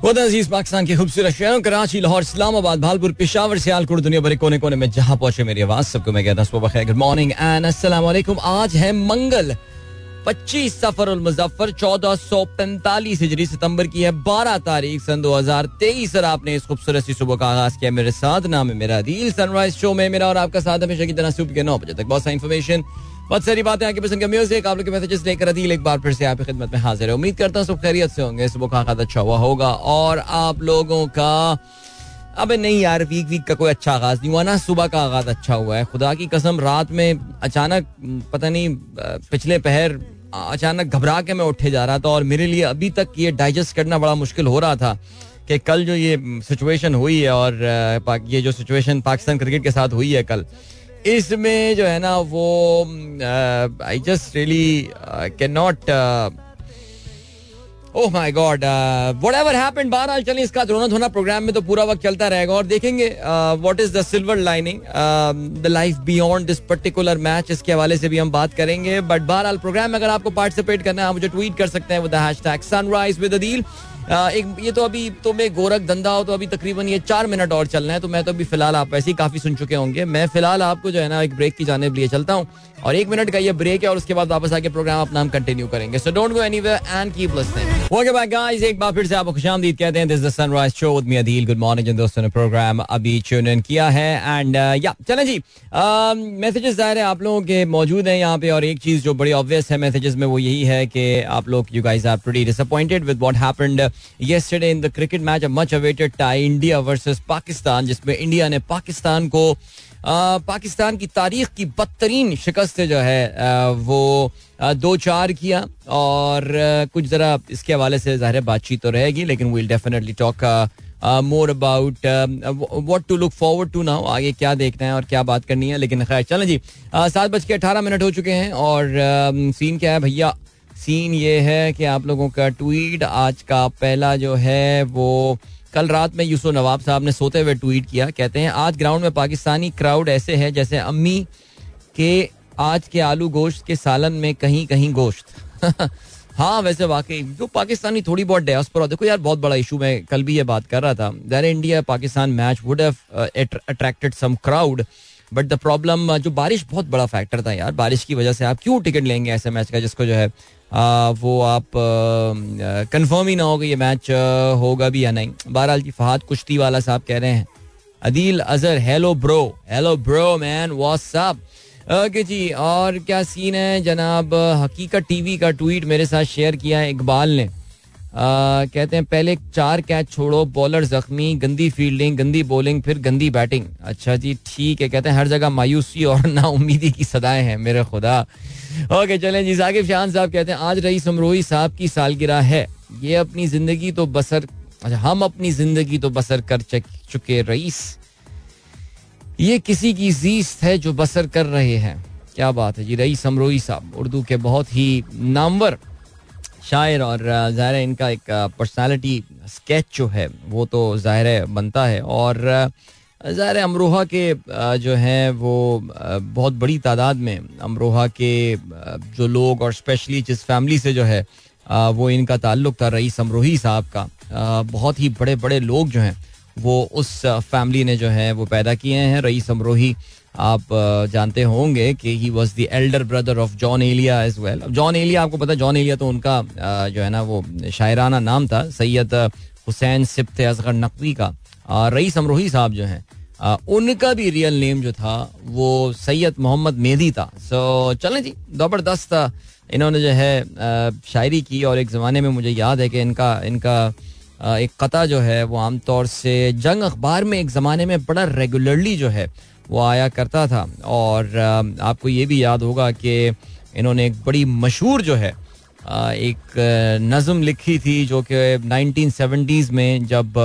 अज़ीज़ पाकिस्तान के खूबसूरत शहरों, कराची, लाहौर, इस्लामाबाद, भालपुर, पिशावर, सियालकोट दुनिया भर कोने कोने में जहाँ पहुँचे मेरी आवाज़, सबको मैं कहता हूँ गुड मॉर्निंग एंड वालेकुम आज है मंगल 25 सफ़र उल मुजफ्फर चौदह सौ पैंतालीस हिजरी सितंबर की है 12 तारीख सन 2023 और आपने इस खूबसूरत सी सुबह का आगाज़ किया मेरे साथ, नाम है मेरा दिल सनराइज शो में मेरा और आपका साथ हमेशा की तरह सुबह के नौ बजे तक। बहुत सारी इन्फॉर्मेशन बहुत सारी बातें आपकी पसंद का म्यूज़िक आप लोग के मैसेजेस लेकर अदील एक बार फिर से आपकी खिदमत में हाजिर है। उम्मीद करता हूँ सब खैरियत से होंगे। सुबह का आगाज़ अच्छा हुआ होगा और आप लोगों का, अबे नहीं यार वीक वीक का कोई अच्छा आगाज़ नहीं हुआ ना। सुबह का आगाज़ अच्छा हुआ है। खुदा की कसम, रात में अचानक, पता नहीं पिछले पहर अचानक घबरा के मैं उठे जा रहा था और मेरे लिए अभी तक ये डाइजेस्ट करना बड़ा मुश्किल हो रहा था कि कल जो ये सिचुएशन हुई है और ये जो सिचुएशन पाकिस्तान क्रिकेट के साथ हुई है कल इसमें जो है ना वो I just really can not oh my god whatever बहरहाल चलिए इसका रोना धोना प्रोग्राम में तो पूरा वक्त चलता रहेगा और देखेंगे what is the silver lining the life beyond this particular match इसके हवाले से भी हम बात करेंगे बट बहरहाल प्रोग्राम में अगर आपको पार्टिसिपेट करना है, आप मुझे ट्वीट कर सकते हैं with the hashtag sunrise with एक, ये तो अभी तो मैं गोरख धंधा हो तो अभी तकरीबन ये चार मिनट और चलना है तो मैं तो अभी फ़िलहाल आप ऐसे ही काफ़ी सुन चुके होंगे। मैं फ़िलहाल आपको जो है ना, एक ब्रेक की जाने लिए चलता हूँ। और एक मिनट का ये ब्रेक है और उसके बाद वापस आके प्रोग्राम अपना हम कंटिन्यू करेंगे। So don't go anywhere and keep listening okay bye guys एक बार फिर से आपको खुशामदीद कहते हैं this the Sunrise show with me Adeel good morning जिन दोस्तों ने प्रोग्राम अभी ट्यून इन किया है. एंड या चलें जी। मैसेजेस ज़ाहिर है, आप लोगों के मौजूद हैं यहाँ पे और एक चीज़ जो बड़ी ऑब्वियस है मैसेजेस में वो यही है कि आप लोग you guys are pretty disappointed with what happened yesterday in the cricket match a much awaited tie India versus Pakistan जिसमें इंडिया ने पाकिस्तान को पाकिस्तान की तारीख की बदतरीन शिकस्त जो है वो दो चार किया और कुछ ज़रा इसके हवाले से ज़ाहिर बातचीत तो रहेगी, लेकिन will definitely talk more about what to look forward to now आगे क्या देखना है और क्या बात करनी है, लेकिन खैर, चलें जी सात बज के अठारह मिनट हो चुके हैं और सीन क्या है भैया? सीन ये है कि आप लोगों का ट्वीट आज का पहला जो है वो कल रात में यूसुफ नवाब साहब ने सोते हुए ट्वीट किया, कहते हैं, आज ग्राउंड में पाकिस्तानी क्राउड ऐसे है जैसे अम्मी के, आज के आलू गोश्त के सालन में कहीं कहीं गोश्त. हाँ वैसे वाकई, जो पाकिस्तानी थोड़ी बहुत पर देखो यार, बहुत बड़ा इशू मैं कल भी ये बात कर रहा था। There India Pakistan match would have attracted some crowd but the problem जो बारिश बहुत बड़ा फैक्टर था यार, बारिश की वजह से आप क्यों टिकट लेंगे ऐसे मैच का, जिसको जो है वो आप कंफर्म ही ना हो ये मैच होगा भी या नहीं। बहरहाल जी, फहाद कुश्ती वाला साहब कह रहे हैं, Adeel Azhar hello bro hello bro man what's up okay जी, और क्या सीन है? जनाब, हकीकत टीवी का ट्वीट मेरे साथ शेयर किया है इकबाल ने। कहते हैं, पहले चार कैच छोड़ो बॉलर जख्मी, गंदी फील्डिंग गंदी बॉलिंग फिर गंदी बैटिंग अच्छा जी, ठीक है, कहते हैं, हर जगह मायूसी और ना उम्मीदी की सदाएँ हैं, मेरे खुदा. ओके चलें जी साकिब शान साहब कहते हैं, आज रईस अमरोही साहब की सालगिरह है. ये अपनी ज़िंदगी तो बसर अच्छा हम अपनी ज़िंदगी तो बसर कर चुके रईस. ये किसी की जीस्त है जो बसर कर रहे हैं. क्या बात है जी, रईस अमरोही साहब, उर्दू के बहुत ही नामवर शायर और ज़ाहिर है इनका एक पर्सनालिटी स्केच जो है, वो तो ज़ाहिर बनता है और ज़ाहिर अमरोहा के जो हैं वो बहुत बड़ी तादाद में अमरोहा के जो लोग और स्पेशली जिस फैमिली से जो है वो इनका ताल्लुक था, रईस अमरोही साहब का बहुत ही बड़े बड़े लोग जो हैं, वो उस फैमिली ने जो है वो पैदा किए हैं, रईस अमरोही आप जानते होंगे कि he was the elder brother of Jaun Elia as well Jaun Elia आपको पता जॉन एलिया तो उनका जो है ना, वो शायराना नाम था, सैयद हुसैन सिप्त असगर नकवी का। रईस अमरोही साहब जो हैं उनका भी रियल नेम जो था, वो सैयद मोहम्मद मेहदी था। सो चलें जी, ज़बरदस्त इन्होंने जो है शायरी की और एक ज़माने में मुझे याद है कि इनका इनका एक कता जो है, वो आमतौर से जंग अखबार में एक ज़माने में बड़ा रेगुलरली जो है वो आया करता था। और आपको ये भी याद होगा कि इन्होंने एक बड़ी मशहूर जो है एक नज़म लिखी थी जो कि नाइनटीन सेवेंटीज़ में जब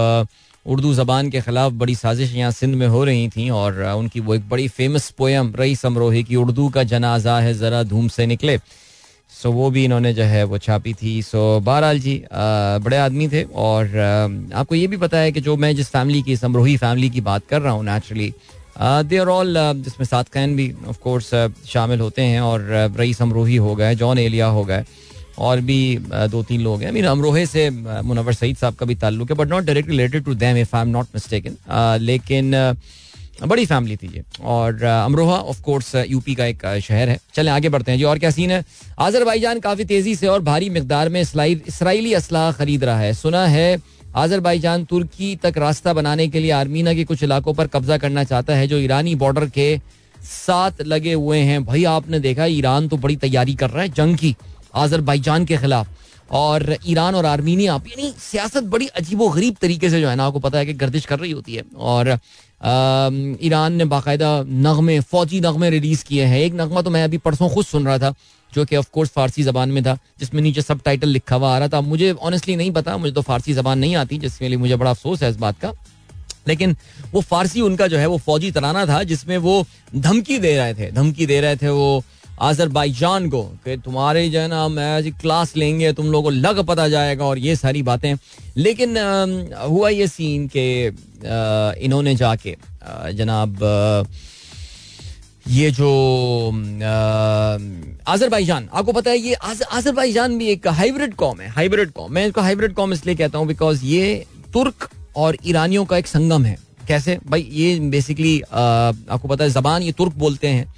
उर्दू ज़बान के ख़िलाफ़ बड़ी साजिश यहाँ सिंध में हो रही थी और उनकी वो एक बड़ी फ़ेमस पोएम रई समरोही की उर्दू का जनाजा है, ज़रा धूम से निकले। सो वो भी इन्होंने जो है वो छापी थी। सो बहरहाल जी बड़े आदमी थे और आपको ये भी पता है कि जो मैं जिस फैमिली की, समरोही फैमिली की बात कर रहा हूँ नेचुरली दे आर ऑल जिसमें सात कैन भी ऑफ़ कोर्स शामिल होते हैं और रईस अमरोही हो गए, जॉन एलिया हो गए, और भी दो तीन लोग हैं। मीन अमरोहे से मुनवर सईद साहब का भी ताल्लुक है but not direct related to them if I am not mistaken लेकिन बड़ी फैमिली थी ये। और अमरोहा ऑफ़ कोर्स यूपी का एक शहर है। चलें, आगे बढ़ते हैं। जी, और क्या सीन है? आजरबाईजान काफ़ी तेज़ी से और भारी मकदार में इसराइली असलाह खरीद रहा है। सुना है आजरबाईजान तुर्की तक रास्ता बनाने के लिए आर्मीना के कुछ इलाकों पर कब्जा करना चाहता है, जो ईरानी बॉर्डर के साथ लगे हुए हैं। भाई, आपने देखा, ईरान तो बड़ी तैयारी कर रहा है जंग की, आजरबाईजान के खिलाफ। और ईरान और आर्मीनिया, यानी सियासत बड़ी अजीब गरीब तरीके से जो है ना, आपको पता है कि गर्दिश कर रही होती है। और ईरान ने बाकायदा नगमे, फौजी नगमे रिलीज़ किए हैं। एक नगमा तो मैं अभी परसों खुद सुन रहा था जो कि ऑफ़ कोर्स फारसी जबान में था जिसमें नीचे सब टाइटल लिखा हुआ आ रहा था। मुझे ऑनेस्टली नहीं पता मुझे तो फारसी जबान नहीं आती जिसके लिए मुझे बड़ा अफसोस है इस बात का। लेकिन वो फारसी उनका जो है वो फौजी तराना था जिसमें वो धमकी दे रहे थे धमकी दे रहे थे वो आजरबाईजान को कि तुम्हारे जो है ना मैच क्लास लेंगे तुम लोगों को लग पता जाएगा और ये सारी बातें। लेकिन आ, हुआ ये सीन के आ, इन्होंने जाके जनाब ये जो आजरबाईजान आपको पता है ये आजरबाईजान भी एक हाइब्रिड कॉम है हाइब्रिड कॉम। मैं इसको हाइब्रिड कॉम इसलिए कहता हूँ बिकॉज़ ये तुर्क और ईरानियों का एक संगम है। कैसे? भाई, ये बेसिकली आपको पता है जबान ये तुर्क बोलते हैं।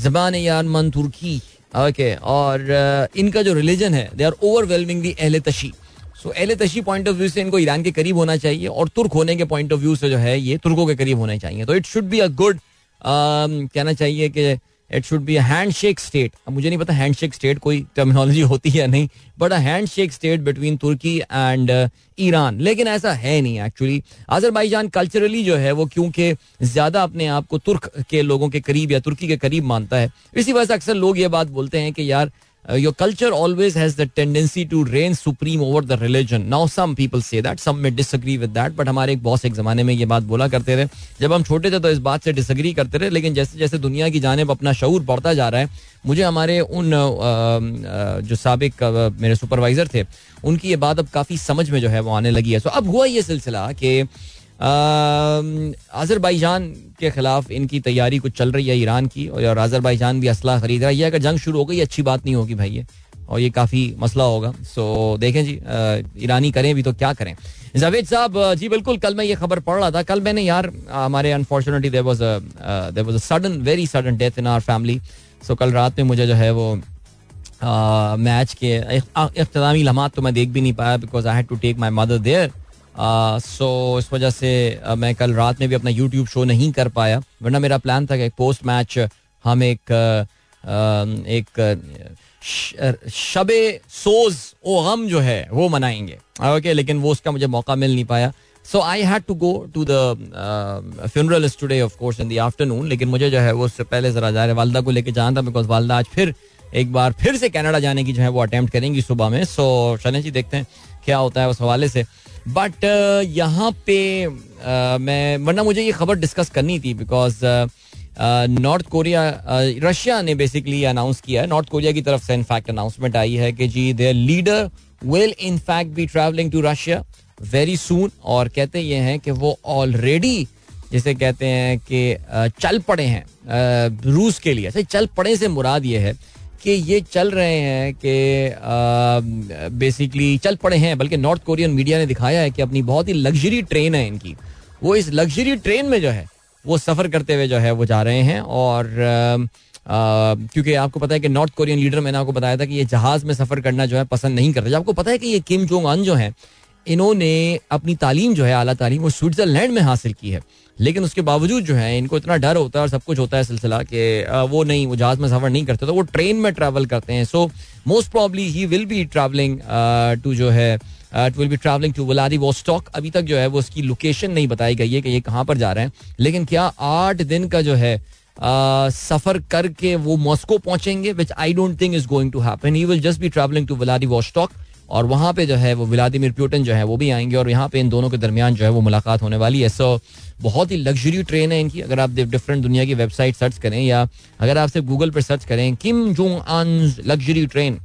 जबान यार, मन तुर्की। ओके और इनका जो रिलीजन है दे आर ओवरवेलमिंगली अहले तशी। सो अहले तशी पॉइंट ऑफ़ व्यू से इनको ईरान के करीब होना चाहिए और तुर्क होने के पॉइंट ऑफ़ व्यू से जो है, ये तुर्कों के करीब होना चाहिए। तो it should be a good कहना चाहिए कि it should be handshake state अब मुझे नहीं पता हैंड शेक स्टेट कोई टर्मिनोलॉजी होती है नहीं but a handshake state between Turki and Iran लेकिन ऐसा है नहीं एक्चुअली आजरबाईजान कल्चरली जो है वो क्योंकि ज़्यादा अपने आप को तुर्क के लोगों के करीब या तुर्की के करीब मानता है। इसी वजह से अक्सर लोग ये बात बोलते हैं कि यार uh, culture always has the tendency to reign supreme over the religion. Now some people say that, some may disagree with that, but हमारे एक बॉस एक जमाने में ये बात बोला करते रहे जब हम छोटे थे तो इस बात से डिसग्री करते रहे लेकिन जैसे जैसे दुनिया की जानब अपना शूर बढ़ता जा रहा है मुझे हमारे उन आ, जो सबक मेरे सुपरवाइजर थे उनकी ये बात अब काफ़ी समझ में जो है वो आने लगी है सो so, अब हुआ ये सिलसिला कि आजरबाईजान के खिलाफ इनकी तैयारी कुछ चल रही है ईरान की, और आजरबाईजान भी असला खरीद रहा है। अगर जंग शुरू हो गई, अच्छी बात नहीं होगी भाई ये, और ये काफ़ी मसला होगा। सो देखें जी ईरानी करें भी तो क्या करें। जावेद साहब जी बिल्कुल, कल मैं ये खबर पढ़ रहा था। कल मैंने यार हमारे unfortunately there was there was sudden very sudden death in our family so कल रात में मुझे जो है वो मैच के अख्तामी लम्हात तो मैं देख भी नहीं पाया because I had to take my mother there so इस वजह से मैं कल रात में भी अपना यूट्यूब शो नहीं कर पाया, वरना मेरा प्लान था कि पोस्ट मैच हम एक एक शबे सोज ओ गम जो है, वो मनाएँगे। ओके लेकिन वो उसका मुझे मौका मिल नहीं पाया। So I had to go to the funeral today of course in the afternoon लेकिन मुझे जो है वो उससे पहले जरा जा रहे, वालदा को लेके जाना था बिकॉज़ वालदा आज फिर, एक बार फिर से कनाडा जाने की जो है वो अटेम्प्ट करेंगी सुबह में। सो शनि जी देखते हैं, क्या होता है उस हवाले से। बट uh, यहाँ पे uh, मैं वरना मुझे ये खबर डिस्कस करनी थी बिकॉज़ नॉर्थ कोरिया रशिया ने बेसिकली अनाउंस किया है। नॉर्थ कोरिया की तरफ़ से इनफैक्ट अनाउंसमेंट आई है कि जी their leader will in fact be travelling to Russia very soon और कहते ये हैं कि वो ऑलरेडी जिसे कहते हैं कि uh, चल पड़े हैं रूस के लिए। चल पड़े से मुराद ये है कि ये चल रहे हैं कि बेसिकली चल पड़े हैं, बल्कि नॉर्थ कोरियन मीडिया ने दिखाया है कि अपनी बहुत ही लग्जरी ट्रेन है इनकी। वो इस लग्जरी ट्रेन में जो है, वो सफ़र करते हुए जो है, वो जा रहे हैं और क्योंकि आपको पता है कि नॉर्थ कोरियन लीडर मैंने आपको बताया था कि ये जहाज़ में सफ़र करना जो है पसंद नहीं करते आपको पता है कि ये किम जोंग अन जो है इन्होंने अपनी तालीम जो है अला तालीम, वो स्विट्जरलैंड में हासिल की है। लेकिन उसके बावजूद जो है, इनको इतना डर होता है और सब कुछ होता है सिलसिला कि वो नहीं, वो जहाज़ में सफ़र नहीं करते तो वो ट्रेन में ट्रैवल करते हैं। So most probably he will be travelling to जो है it will be travelling to Vladivostok अभी तक जो है, वो उसकी लोकेशन नहीं बताई गई है कि ये कहाँ पर जा रहे हैं। लेकिन क्या आठ दिन का जो है सफ़र करके वो मॉस्को पहुँचेंगे which I don't think is going to happen he will just be travelling to Vladivostok और वहाँ पे जो है वो व्लादिमिर प्यूटन जो है वो भी आएँगे और यहाँ पे इन दोनों के दरमियान जो है वो मुलाकात होने वाली है। सो बहुत ही लग्जरी ट्रेन है इनकी। अगर आप डिफरेंट दुनिया की वेबसाइट सर्च करें या अगर आप सिर्फ़ गूगल पर सर्च करें Kim Jong Un luxury train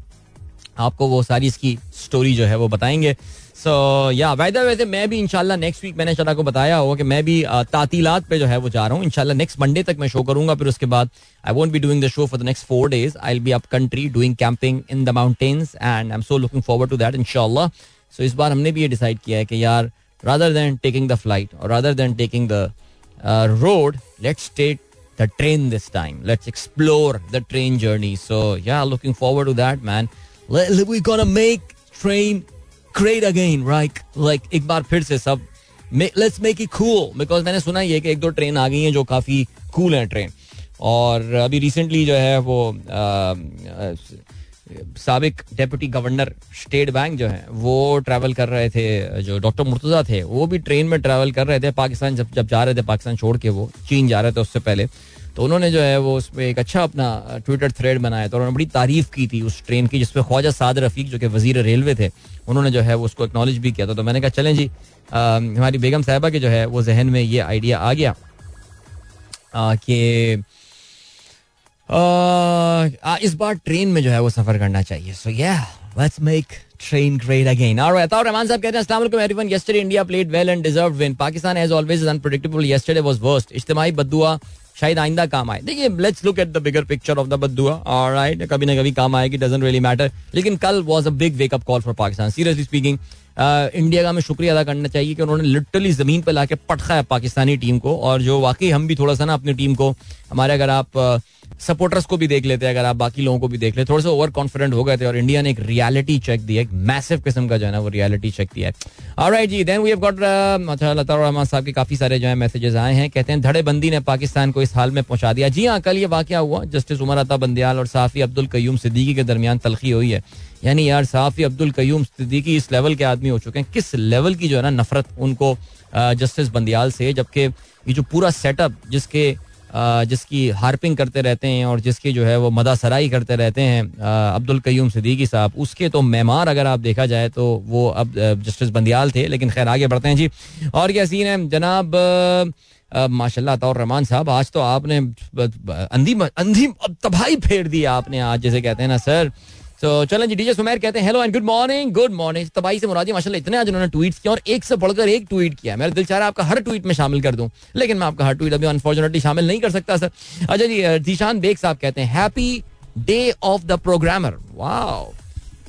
आपको वो सारी इसकी स्टोरी जो है वो बताएँगे सो या वैदर वैसे मैं भी इंशाल्लाह नेक्स्ट वीक मैंने चला को बताया होगा कि मैं भी तातीलात पे जो है वो जा रहा हूँ इंशाल्लाह नेक्स्ट मंडे तक मैं शो करूँगा फिर उसके बाद I won't be doing the show for the next four days I be up country doing camping in the mountains and I am so looking forward to that इंशाल्लाह so इस बार हमने भी ये डिसाइड किया है कि यार rather than taking the flight और rather than taking the road let's take the train this time. Let's explore the train journey. So yeah, looking forward to that, man. We're gonna make train great again, right? Like एक बार फिर से सब let's make it cool. Because मैंने सुना ये कि एक दो ट्रेन आ गई हैं जो काफ़ी cool हैं ट्रेन और अभी रिसेंटली जो है वो सबक डेप्यूटी गवर्नर स्टेट बैंक जो है वो ट्रैवल कर रहे थे जो डॉक्टर मुर्तजा थे वो भी ट्रेन में ट्रैवल कर रहे थे पाकिस्तान जब जब जा रहे थे पाकिस्तान छोड़ के वो चीन जा रहे थे उससे पहले. तो उन्होंने जो है वो उसमें एक अच्छा अपना ट्विटर थ्रेड बनाया था उन्होंने बड़ी तारीफ़ की थी उस ट्रेन की, जिसपे ख्वाजा साद रफीक, जो कि वज़ीर रेलवे थे, उन्होंने जो है वो उसको एक्नॉलेज भी किया था। तो मैंने कहा, चलें जी हमारी बेगम साहबा के जो है वो जहन में ये आइडिया आ गया कि इस बार ट्रेन में जो है वो सफ़र करना चाहिए। सो या let's make train great again और रहता रहमान साहब कहते हैं, अस्सलाम वालेकुम everyone yesterday India played well and deserve win Pakistan as always is unpredictable yesterday was worst इज्तिमाई बद्दुआ शायद आइंदा काम आए। देखिए let's look at the bigger picture of the बदुआ right कभी ना कभी काम आएगी डजेंट रियली मैटर लेकिन कल was a big wake up call for Pakistan seriously speaking India का हमें शुक्रिया अदा करना चाहिए कि उन्होंने लिटरली ज़मीन पर लाके पटखा है पाकिस्तानी टीम को और जो वाकई हम भी थोड़ा सा ना अपनी टीम को, हमारे अगर आप सपोर्टर्स को भी देख लेते हैं, अगर आप बाकी लोगों को भी देख लेते थोड़ा सा ओवर कॉन्फिडेंट हो गए थे और इंडिया ने एक रियलिटी चेक दिया एक मैसिव किस्म का जो है ना वो रियलिटी चेक दिया है। ऑलराइट जी देन वी हैव गॉट अच्छा लता साहब के काफ़ी सारे जो है मैसेजेस आए हैं, कहते हैं, धड़ेबंदी ने पाकिस्तान को इस हाल में पहुँचा दिया। जी हाँ कल ये वाक्य हुआ, जस्टिस उमर अता बंदियाल और साफी अब्दुल कयूम सिद्दीकी के दरमियान तलखी हुई है। यानी यार साफी अब्दुल कयूम सिद्दीकी इस लेवल के आदमी हो चुके हैं। किस लेवल की जो है ना नफरत उनको जस्टिस बंदियाल से, जबकि ये जो पूरा सेटअप जिसके जिसकी हार्पिंग करते रहते हैं और जिसकी जो है वो मदा सराई करते रहते हैं अब्दुल कयूम सिद्दीकी साहब, उसके तो मेमार अगर आप देखा जाए तो वो अब जस्टिस बंदियाल थे, लेकिन खैर आगे बढ़ते हैं जी। और क्या सीन है, जनाब माशाल्लाह और रहमान साहब, आज तो आपने अंधी अंधी तबाही फेर दी आपने आज, जैसे कहते हैं ना, सर। तो चलें जी, डीजे सुमेर कहते हैं hello and good morning good morning तबाही से मुरादी माशाल्लाह, इतने आज उन्होंने ट्वीट किया और एक से बढ़कर एक ट्वीट किया मेरा दिल चाह रहा आपका हर ट्वीट में शामिल कर दूँ, लेकिन मैं आपका हर ट्वीट अभी अनफॉर्चुनेटली शामिल नहीं कर सकता सर अच्छा जी जीशान बेग साहब कहते हैं happy day of the programmer wow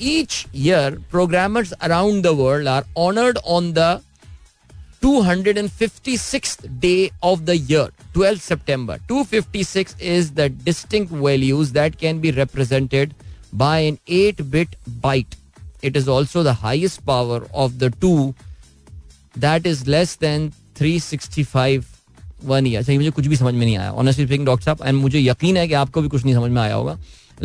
each year programmers around the world are honoured on the 256th day of the year 12 September. 256 is the distinct values that can be represented by an 8-bit byte. It is also the highest power of the two. That is less than 365 one year सही मुझे कुछ भी समझ में नहीं आया। Honestly speaking doctor sahab and मुझे यकीन है कि आपको भी कुछ नहीं समझ में आया होगा।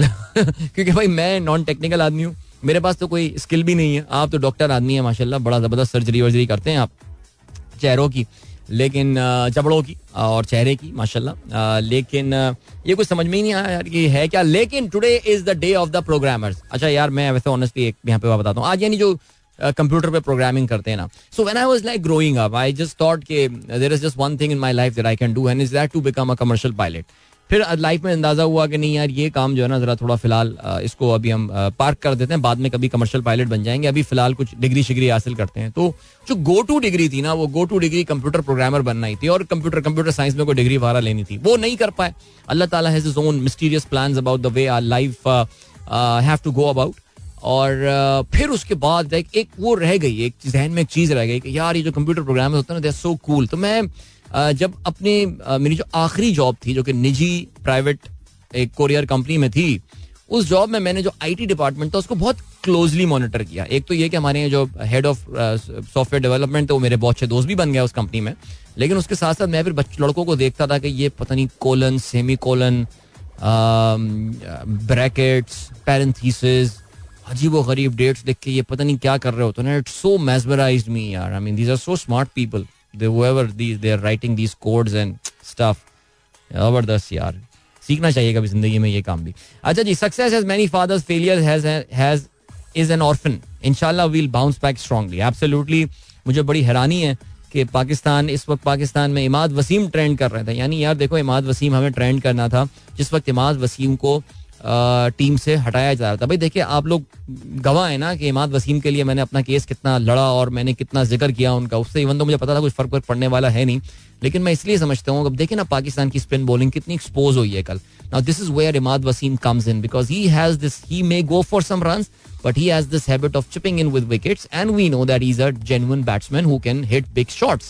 क्योंकि भाई, मैं नॉन टेक्निकल आदमी हूँ। मेरे पास तो कोई स्किल भी नहीं है। आप तो डॉक्टर आदमी है, माशाल्लाह, बड़ा ज़बरदस्त सर्जरी वर्जरी करते हैं आप। चेहरों की। लेकिन जबड़ों की और चेहरे की, माशाल्लाह। लेकिन ये कुछ समझ में ही नहीं आया यार ये है क्या। लेकिन today is the day of the programmers अच्छा यार, मैं वैसे ऑनेस्टली एक यहाँ पे बताता हूँ। आज यानी जो कंप्यूटर पे प्रोग्रामिंग करते हैं ना। So when I was like growing up I just thought के there is just one thing in my life that I can do and is that to become a commercial pilot फिर life में अंदाज़ा हुआ कि नहीं यार, ये काम जो है ना, जरा थोड़ा फ़िलहाल इसको अभी हम पार्क कर देते हैं। बाद में कभी कमर्शियल पायलट बन जाएँगे। अभी फ़िलहाल कुछ डिग्री शिग्री हासिल करते हैं। तो जो गो टू डिग्री थी ना, वो go to degree computer programmer बनना ही थी और कंप्यूटर कंप्यूटर साइंस में कोई डिग्री वगैरह लेनी थी। वो नहीं कर पाए। Allah Taala has his own mysterious plan about the way our life have to go about और फिर उसके बाद, एक वो रह गई, एक जहन में एक चीज़ रह गई कि यार, ये जो कंप्यूटर प्रोग्राम होता है ना दे आर सो कूल तो मैं जब अपने मेरी जो आखिरी जॉब थी, जो कि निजी प्राइवेट एक कोरियर कंपनी में थी, उस जॉब में मैंने जो आईटी डिपार्टमेंट था, उसको बहुत क्लोजली मॉनिटर किया। एक तो ये कि हमारे जो हेड ऑफ़ सॉफ्टवेयर डेवलपमेंट थे, वो मेरे बहुत अच्छे दोस्त भी बन गया उस कंपनी में। लेकिन उसके साथ साथ मैं फिर लड़कों को देखता था कि ये पता नहीं colon semi colon brackets parenthesis अजीब गरीब डेट्स देख के ये पता नहीं क्या कर रहे होते ना इट्स सो मेजमराइज मी यार। I mean these are so smart people they whoever these they are writing these codes and stuff. ज़बरदस्त यार। सीखना चाहिए कभी ज़िंदगी में ये काम भी। अच्छा जी success has many fathers failure has is an orphan इंशाल्लाह we'll bounce back strongly absolutely मुझे बड़ी हैरानी है कि पाकिस्तान, इस वक्त पाकिस्तान में इमाद वसीम ट्रेंड कर रहे थे। यानी यार देखो, इमाद वसीम हमें ट्रेंड करना था। जिस वक्त इमाद वसीम को टीम से हटाया जा रहा था। भाई देखिए आप लोग गवाह है ना कि इमाद वसीम के लिए मैंने अपना केस कितना लड़ा और मैंने कितना ज़िक्र किया उनका। उससे इवन तो मुझे पता था कुछ फ़र्क पड़ने वाला है नहीं लेकिन मैं इसलिए समझता हूँ अब देखिए ना पाकिस्तान की स्पिन बॉलिंग कितनी एक्सपोज हुई है कल। Now this is where Imad Wasim comes in because he has this he may go for some run he has this habit of chipping in with wickets and we know that he's a genuine batsman who can hit big shots.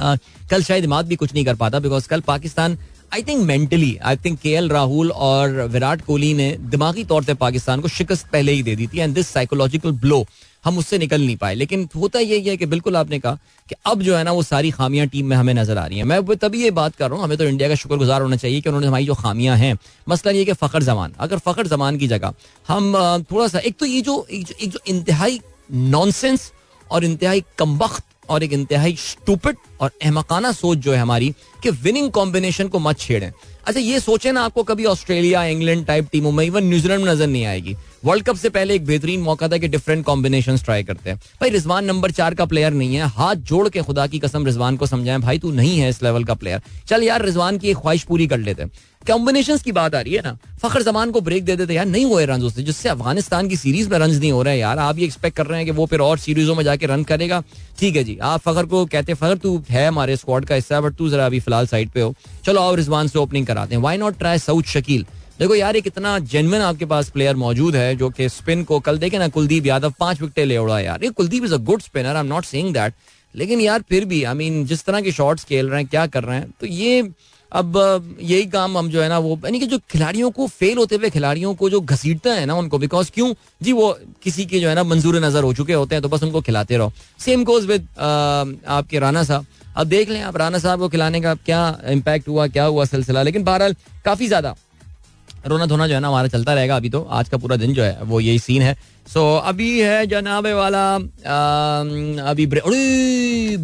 Uh, कल शायद इमाद भी कुछ नहीं कर पाता because कल Pakistan I think mentally I think K L Rahul और विराट कोहली ने दिमागी तौर पर पाकिस्तान को शिकस्त पहले ही दे दी थी एंड दिस साइकोलॉजिकल ब्लो हम उससे निकल नहीं पाए। लेकिन होता यही है कि बिल्कुल आपने कहा कि अब जो है ना वो सारी खामियाँ टीम में हमें नज़र आ रही हैं। मैं तभी ये बात कर रहा हूँ, हमें तो इंडिया का शुक्रगुजार होना चाहिए कि उन्होंने हमारी जो खामियाँ हैं, मसला ये कि फ़खर जमान अगर फ़खर जमान की जगह हम थोड़ा सा, एक तो ये जो, एक जो इंतहाई नॉनसेंस और इंतहाई कमबख्त और एक इंतहाई स्टूपिट और अहमकाना सोच जो है हमारी कि विनिंग कॉम्बिनेशन को मत छेड़ें। अच्छा ये सोचे ना, आपको कभी ऑस्ट्रेलिया इंग्लैंड टाइप टीमों में इवन न्यूजीलैंड नज़र नहीं आएगी। वर्ल्ड कप से पहले एक बेहतरीन मौका था कि डिफरेंट कॉम्बिनेशन ट्राई करते हैं। भाई, रिजवान नंबर चार का प्लेयर नहीं है। हाथ जोड़ के खुदा की कसम रिजवान को समझाएँ। भाई, तू नहीं है इस लेवल का प्लेयर चल यार, रिजवान की एक ख्वाहिश पूरी कर लेते कॉम्बिनेशन की बात आ रही है ना। फखर जमान को ब्रेक दे देते यार, नहीं हुए रन उससे। जिससे अफ़गानिस्तान की सीरीज़ में रन नहीं हो रहे यार। आप ये एक्सपेक्ट कर रहे हैं कि वो फिर और सीरीजों में जाके रन करेगा। ठीक है जी। आप फखर को कहते फखर, तू है हमारे स्क्वाड का हिस्सा बट तू जरा अभी फ़िलहाल साइड पे हो। चलो आओ रिजवान से ओपनिंग कराते हैं। Why not try Saud Shakeel देखो यार, एक इतना जेनविन आपके पास प्लेयर मौजूद है जो कि स्पिन को कल देखे ना, कुलदीप यादव पाँच विकटे ले उड़ा यार। ये Kuldeep is a good spinner I am not saying that लेकिन यार, फिर भी आई मीन जिस तरह के शॉट्स खेल रहे हैं, क्या कर रहे हैं तो ये अब, यही काम हम जो है ना, वो, यानी कि जो खिलाड़ियों को फेल होते हुए खिलाड़ियों को जो घसीटता है ना, उनको बिकॉज़ क्यों? जी, वो किसी के जो है ना, मंजूर नज़र हो चुके होते हैं तो बस उनको खिलाते रहो। सेम गोज विद आपके राना साहब। अब देख लें आप राना साहब को खिलाने का क्या इम्पैक्ट हुआ, क्या हुआ सिलसिला? लेकिन बहरहाल, काफ़ी ज़्यादा रोना धोना जो है ना हमारा चलता रहेगा अभी तो। आज का पूरा दिन जो है वो यही सीन है। सो so, अभी है जनाब वाला आ, अभी ब्रेक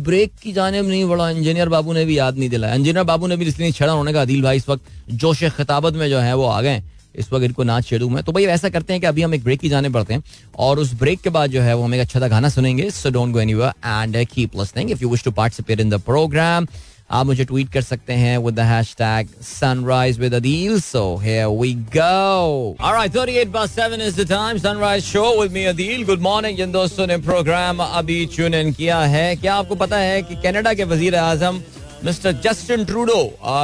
ब्रेक की जाने नहीं बड़ा इंजीनियर बाबू ने भी याद नहीं दिलाया। इंजीनियर बाबू ने भी इसलिए छड़ा होने का अदील भाई इस वक्त जोश खिताबत में जो है वो आ गए इस वक्त इनको ना छेड़ू मैं। तो भाई ऐसा करते हैं कि अभी हम एक ब्रेक की जाने पड़ते हैं और उस ब्रेक के बाद जो है वो हम एक अच्छा सा गाना सुनेंगे। So don't go anywhere and keep listening if you wish to participate in the programme आप मुझे ट्वीट कर सकते हैं with the hashtag sunrise with Adeel so here we go alright 38 past 7 is the time. Sunrise show with me Adeel good morning जिन दोस्तों ने programme अभी tune in किया है। क्या आपको पता है कि कनाडा के वज़ीर आज़म मिस्टर जस्टिन ट्रूडो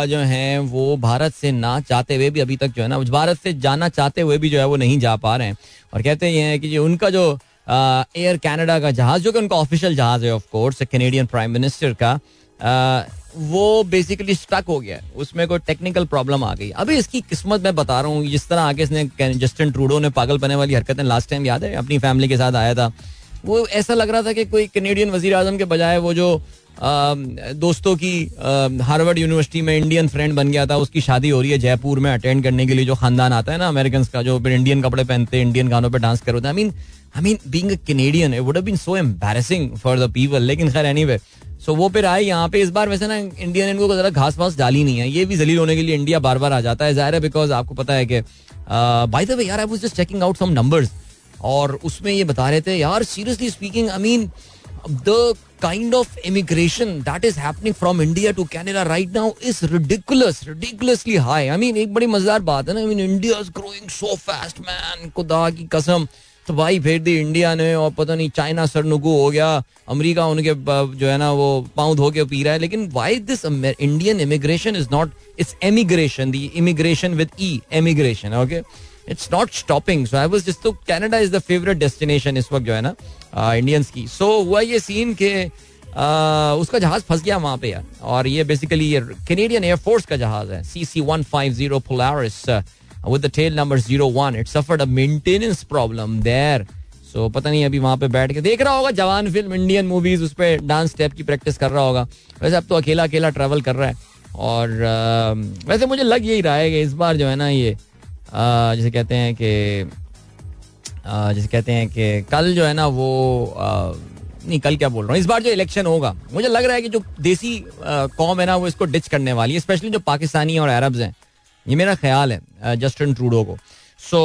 जो हैं, वो भारत से ना चाहते हुए भी अभी तक जो है ना भारत से जाना चाहते हुए भी जो है वो नहीं जा पा रहे हैं। और कहते हैं कि जो, उनका जो एयर कनाडा का जहाज़, जो कि उनका ऑफिशियल जहाज़ है of course Canadian prime minister का वो बेसिकली स्टक हो गया। उसमें कोई टेक्निकल प्रॉब्लम आ गई। अभी इसकी किस्मत मैं बता रहा हूँ जिस तरह आगे इसने जस्टिन ट्रूडो ने पागल पने वाली हरकतें लास्ट टाइम याद है? अपनी फैमिली के साथ आया था। वो ऐसा लग रहा था कि कोई कनेडियन वज़ीर आज़म के बजाय वो जो आ, दोस्तों की हार्वर्ड यूनिवर्सिटी में इंडियन फ्रेंड बन गया था उसकी शादी हो रही है जयपुर में अटेंड करने के लिए जो खानदान आता है ना अमेरिकन का जो फिर इंडियन कपड़े पहनते हैं इंडियन गानों पर डांस करते हैं। I mean I mean being a Canadian it would been so embarrassing for the people लेकिन खैर एनीवे सो वो फिर आए यहाँ पे। इस बार वैसे ना इंडियन इनको जरा घास वास डाली नहीं है। ये भी जलील होने के लिए इंडिया बार बार आ जाता है। ज़ाहिर है बिकॉज़ आपको पता है कि बाय द वे यार I was just checking out some numbers और उसमें ये बता रहे थे, यार seriously speaking I mean the kind of immigration that is happening from India to Canada right now is ridiculous ridiculously high I mean एक बड़ी मज़ेदार बात है ना। I mean India is growing so fast man खुदा की कसम। तो भाई फिर दी इंडिया ने और पता नहीं चाइना सरनुगु हो गया अमेरिका उनके जो है ना वो पाउंड हो के पी रहा है लेकिन why this Indian immigration is not it's emigration the immigration with E emigration okay it's not stopping so I was just तो Canada is the favourite destination इस वक्त जो है ना इंडियंस की। सो so, हुआ ये सीन के आ, उसका जहाज़ फंस गया वहाँ पे यार और ये बेसिकली ये कैनेडियन एयरफोर्स का जहाज़ है C C one five zero Polaris with the tail number 01 it suffered a maintenance problem there. So so, पता नहीं अभी वहाँ पे बैठ के देख रहा होगा जवान फ़िल्म इंडियन मूवीज़ उस पर डांस स्टेप की प्रैक्टिस कर रहा होगा। वैसे अब तो अकेला अकेला ट्रैवल कर रहा है। और आ, वैसे मुझे लग यही रहा है कि इस बार जो है ना ये आ, जैसे कहते हैं कि जैसे कहते हैं कि कल जो है ना वो आ, नहीं कल क्या बोल रहा हूँ? इस बार जो इलेक्शन होगा मुझे लग रहा है कि जो देसी कौम है ना वो इसको डिच करने वाली है स्पेशली जो पाकिस्तानी और अरब्स हैं। ये मेरा ख्याल है जस्टिन ट्रूडो को। सो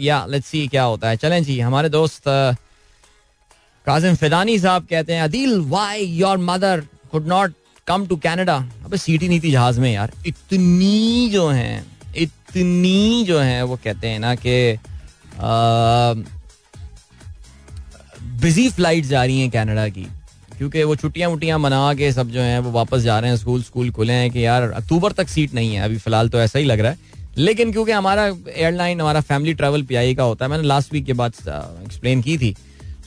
या लेट्स सी क्या होता है। चलें जी, हमारे दोस्त काजिम फिदानी साहब कहते हैं, Adeel why your mother could not come to Canada अबे, सीट ही नहीं थी जहाज़ में यार। इतनी जो है, इतनी जो है, वो कहते हैं ना कि बिज़ी फ़्लाइट जा रही हैं कनाडा की। क्योंकि वो छुट्टियाँ वुट्टियाँ मना के सब जो हैं, वो वापस जा रहे हैं, स्कूल स्कूल खुले हैं कि यार, अक्टूबर तक सीट नहीं है। अभी फ़िलहाल तो ऐसा ही लग रहा है। लेकिन क्योंकि हमारा एयरलाइन हमारा फैमिली ट्रैवल पी का होता है, मैंने लास्ट वीक के बाद एक्सप्लेन की थी।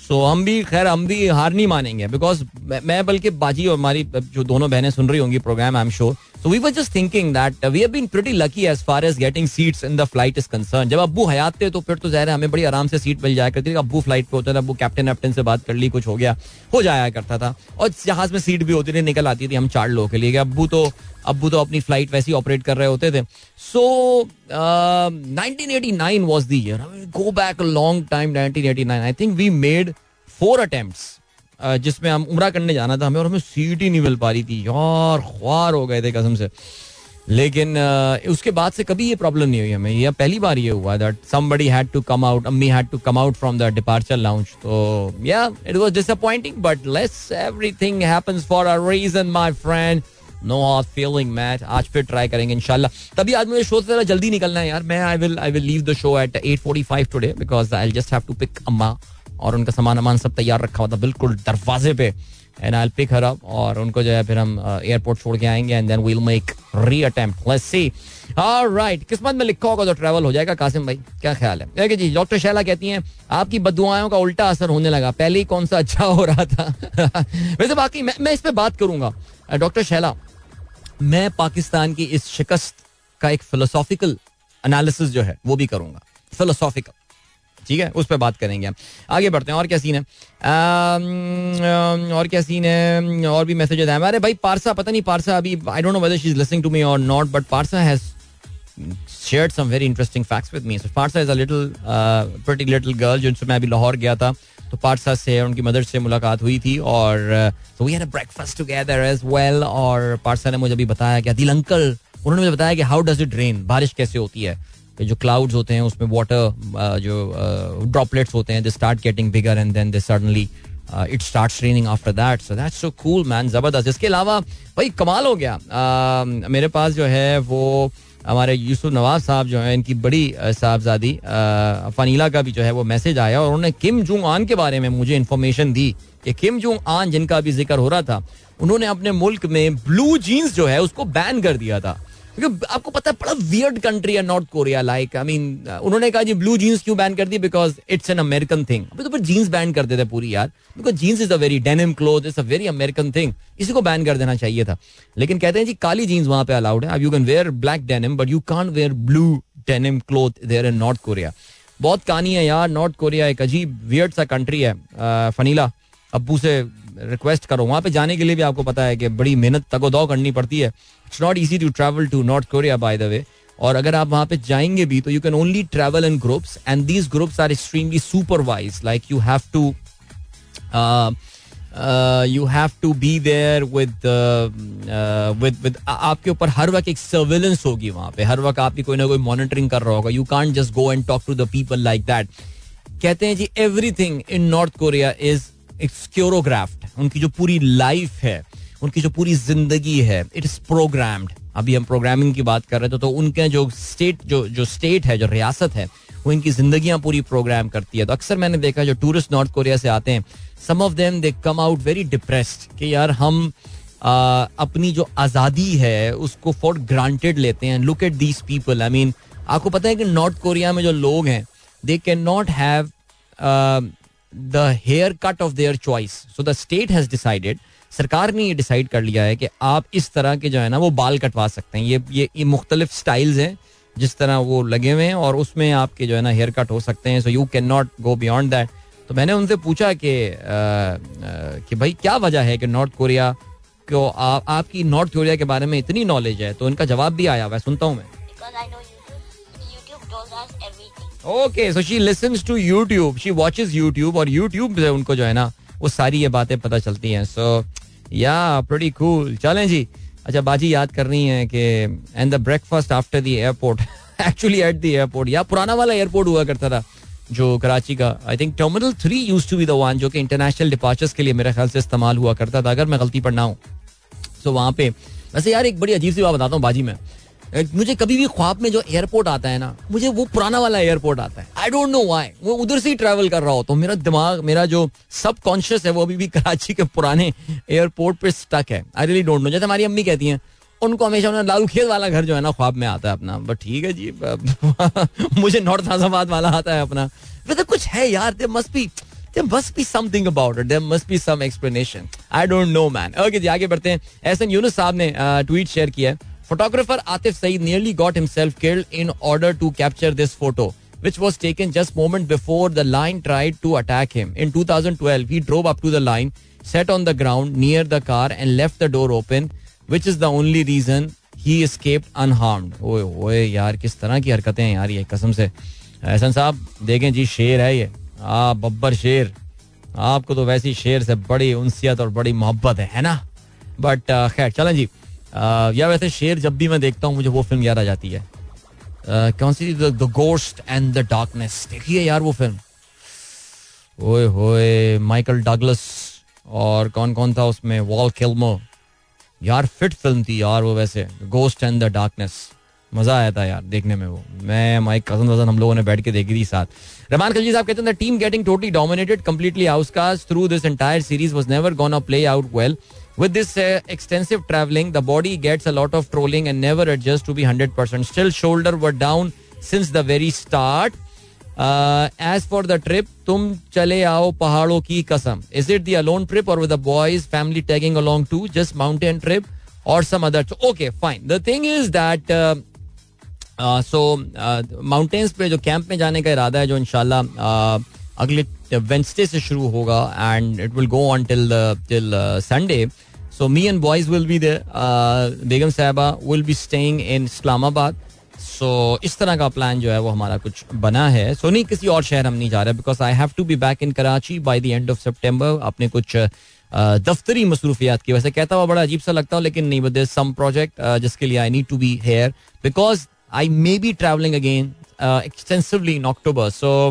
सो हम भी, खैर, हम भी हार नहीं मानेंगे बिकॉज़ मैं बल्कि बाजी और हमारी, जो दोनों बहनें सुन रही होंगी programme I am sure so we were just thinking that we have been pretty lucky as far as getting seats in the flight is concern जब अब्बू हयात थे तो फिर तो ज़ाहिर है हमें बड़ी आराम से सीट मिल जाया करती थी। अब्बू फ़्लाइट पे होता था, अब्बू कैप्टन वैप्टन से बात कर ली, कुछ हो गया, हो जाया करता था। और जहाज़ में सीट भी होती थी, निकल आती थी हम चार लोगों के लिए। अब्बू तो अब्बू तो अपनी फ़्लाइट वैसे ही ऑपरेट कर रहे होते थे। So nineteen eighty nine was the year go back long time nineteen eighty nine I think we made four attempt जिसमें हम उमरा करने जाना था, हमें और हमें सीट ही नहीं मिल पा रही थी। यार, ख्वार हो गए थे कसम से। लेकिन उसके बाद से कभी ये प्रॉब्लम नहीं हुई हमें। ये पहली बार ये हुआ that somebody had to come out अम्मी had to come out from the departure lounge तो yeah it was disappointing but let's everything happens for a reason my friend no hard feeling match आज फिर try करेंगे, इंशाल्लाह। तभी आज मुझे show से जल्दी निकलना है, यार। मैं I will I will leave the show at 8:45 today because I just have to pick अम्मा। और उनका सामान वामान सब तैयार रखा हुआ था बिल्कुल दरवाजे पे। And I pick her up और उनको जो है फिर हम एयरपोर्ट छोड़ के आएँगे and then we'll make reattempt let's see alright किस्मत में लिखा होगा तो ट्रैवल हो जाएगा कासिम भाई क्या ख्याल है? देखिए जी डॉक्टर शैला कहती हैं आपकी बदुआओं का उल्टा असर होने लगा। पहले ही कौन सा अच्छा हो रहा था? वैसे बाकी मैं, मैं इस पे बात करूँगा। डॉक्टर शैला मैं पाकिस्तान की इस शिकस्त का एक फिलोसॉफिकल एनालिसिस जो है वो भी करूँगा। फिलोसॉफिकल ठीक है उस पर बात करेंगे हम। आगे बढ़ते हैं और क्या सीन है? और क्या सीन है? और भी मैसेज है। अरे भाई पारसा पता नहीं पारसा अभी I don't know whether she is listening to me और not but Parsa has some very interesting facts with me. So Parsa is a little uh, pretty little girl जिनसे मैं अभी लाहौर गया था। तो पारसा से उनकी मदर से मुलाकात हुई थी और so we had a breakfast together as well और पारसा ने मुझे अभी बताया कि दिल अंकल उन्होंने मुझे बताया कि हाउ डज इट रेन बारिश कैसे होती है? जो क्लाउड्स होते हैं उसमें वाटर जो ड्रॉपलेट्स होते हैं they start getting bigger and then they suddenly it start raining after that so that's so cool man ज़बरदस्त इसके अलावा भाई कमाल हो गया। Uh, मेरे पास जो है वो हमारे यूसुफ नवाज़ साहब जो है इनकी बड़ी साहबजादी फनीला का भी जो है वो मैसेज आया और उन्होंने किम जुंग आन के बारे में मुझे इन्फॉर्मेशन दी कि किम जुंग आन जिनका भी ज़िक्र हो रहा था उन्होंने अपने मुल्क में ब्लू जीन्स जो है उसको बैन कर दिया था। क्योंकि आपको पता है, बड़ा वियर्ड कंट्री है North Korea like I mean उन्होंने कहा, जी ब्लू जीन्स क्यों बैन कर दी? Because it's an American thing अभी तो फिर जीन्स बैन कर देते पूरी, यार। Because jeans is a very denim cloth is a very American thing इसी को बैन कर देना चाहिए था। लेकिन कहते हैं, जी, काली जीन्स वहाँ पे अलाउड है। You can wear black denim but you can't wear blue denim cloth there in North Korea बहुत कहानी है यार नॉर्थ कोरिया एक अजीब वियर्ड सा कंट्री है। फनीला अबू से रिक्वेस्ट करो। वहाँ पे जाने के लिए भी आपको पता है कि बड़ी मेहनत तगोदौ करनी पड़ती है। It's not easy to travel to North Korea by the way और अगर आप वहाँ पे जाएँगे भी तो you can only travel in groups and these groups are extremely supervise like you have to you have to be there with with with आपके ऊपर हर वक्त एक सर्विलेंस होगी वहाँ पे। हर वक्त आपकी कोई ना कोई मॉनिटरिंग कर रहा होगा। You can't just go and talk to the people like that कहते हैं जी everything in North Korea is choreographed उनकी जो पूरी लाइफ है उनकी जो पूरी ज़िंदगी है इट इज़ प्रोग्राम्ड अभी हम प्रोग्रामिंग की बात कर रहे थे तो उनके जो स्टेट जो जो स्टेट है जो रियासत है वो इनकी जिंदगियाँ पूरी प्रोग्राम करती है। तो अक्सर मैंने देखा जो टूरिस्ट नॉर्थ कोरिया से आते हैं some of them they come out very depressed कि यार हम आ, अपनी जो आज़ादी है उसको फॉर ग्रांटेड लेते हैं। Look at these people I mean आपको पता है कि नॉर्थ कोरिया में जो लोग हैं they can not have the haircut of their choice so the state has decided सरकार ने ये डिसाइड कर लिया है कि आप इस तरह के जो है ना वो बाल कटवा सकते हैं। ये ये, ये मुख्तलिफ़ स्टाइल्स हैं जिस तरह वो लगे हुए हैं और उसमें आपके जो है ना हेयर कट हो सकते हैं। So you can not go beyond that तो मैंने उनसे पूछा कि कि भाई क्या वजह है कि नॉर्थ कोरिया को आपकी नॉर्थ कोरिया के बारे में इतनी नॉलेज है? तो उनका जवाब भी आया हुआ सुनता हूँ मैं। Okay so she listens to YouTube she watches YouTube और यूट्यूब से उनको जो है ना वो सारी ये बातें पता चलती हैं। सो या प्रीटी कूल चलें जी। अच्छा बाजी याद कर रही है कि and the breakfast after the airport actually at the airport या पुराना वाला एयरपोर्ट हुआ करता था जो कराची का I think terminal three use to be the one जो कि इंटरनेशनल डिपार्चर्स के लिए मेरे ख्याल से इस्तेमाल हुआ करता था अगर मैं गलती पर ना हूँ। सो so, वहाँ पे वैसे यार एक बड़ी अजीब सी बात बताता हूँ बाजी में। मुझे कभी भी ख्वाब में जो एयरपोर्ट आता है ना, मुझे वो पुराना वाला एयरपोर्ट आता है। आई डोंट नो वाई वो उधर से ही ट्रेवल कर रहा हो तो मेरा दिमाग, मेरा जो सब कॉन्शियस है, वो अभी भी कराची के पुराने एयरपोर्ट पे स्टक है। आई रियली डोंट नो जैसे हमारी अम्मी कहती हैं, उनको हमेशा उन्हें लालू खेत वाला घर जो है ना, ख्वाब में आता है अपना। बट ठीक है जी मुझे नॉर्थ आजाबाद वाला आता है अपना। तो कुछ है यार they must be some explanation. I don't know, man. Okay जी, आगे बढ़ते हैं। यूनुस साहब ने ट्वीट शेयर किया है। Photographer Atif Saeed nearly got himself killed in order to capture this photo which was taken just moment before the lion tried to attack him in two thousand twelve he drove up to the lion sat on the ground near the car and left the door open which is the only reason he escape unharm यार किस तरह की हरकतें हैं यार ये कसम से एहसन साहब देखें जी शेर है ये आ बब्बर शेर आपको तो वैसे शेर से बड़ी उनसीत और बड़ी मोहब्बत है है ना बट खैर चलें जी या वैसे शेर जब भी मैं देखता हूँ, मुझे वो फ़िल्म याद आ जाती है। कौन सी the ghost and the darkness देखिए यार वो फ़िल्म? ओए होए माइकल डगलस और कौन कौन था उसमें? वॉल किल्मो यार फिट फ़िल्म थी यार वो वैसे। गोस्ट एंड द डार्कनेस मज़ा आया था यार देखने में वो। मैं माइक कज़न वज़न हम लोगों ने बैठ के देखी थी साथ। रमान खलजी साहब कहते हैं team getting totally dominated completely outcast through this entire series was never gone a play out well With this uh, extensive traveling, the body gets a lot of trolling and never adjusts to be 100%. Still, shoulder were down since the very start. Uh, as for the trip, तुम चले आओ पहाड़ों की कसम. Is it the alone trip or with the boys, family tagging along too? Just mountain trip or some other? Okay, fine. The thing is that uh, so mountains पे जो camp में जाने का इरादा है जो इनशाला अगले वेंसडे से शुरू होगा and it will go on till till Sunday so me and boys will be there बेगम साहबा will be staying in Islamabad so इस तरह का प्लान जो है वो हमारा कुछ बना है। सो नहीं, किसी और शहर हम नहीं जा रहे because I have to be back in Karachi by the end of September अपने कुछ दफ्तरी मसरूफियात की वैसे कहता हुआ बड़ा अजीब सा लगता हूँ, लेकिन नहीं बट सम प्रोजेक्ट जिसके लिए I need to be here because I may be traveling again extensively in October October.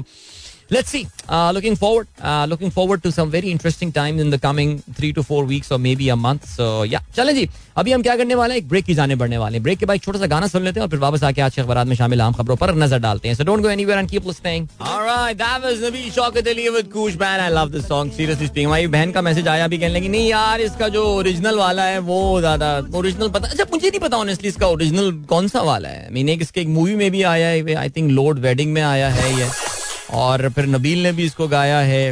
So let's see. Uh, looking forward, uh, looking forward to some very interesting time in the coming three to four weeks or maybe a month. So yeah, चलें जी अभी हम क्या करने वाले हैं? एक break की जाने बढ़ने वाले हैं। ब्रेक के बाद छोटा सा गाना सुन लेते हैं और फिर वापस आके आज के अखबार में शामिल आम खबरों पर नज़र डालते हैं। So don't go anywhere and keep listening alright that was Nabi Shaukat Ali with Cush man I love this song seriously speaking हमारी बहन का मैसेज आया भी कहने लगी नहीं यार इसका जो ओरिजिनल वाला है वो ज़्यादा ओरिजिनल पता अच्छा मुझे नहीं पता ऑनेस्टली इसका ओरिजिनल कौन सा वाला है? मीन एक इसके एक मूवी में भी आया है आई थिंक लोड वेडिंग में आया है ये। और फिर नबील ने भी इसको गाया है।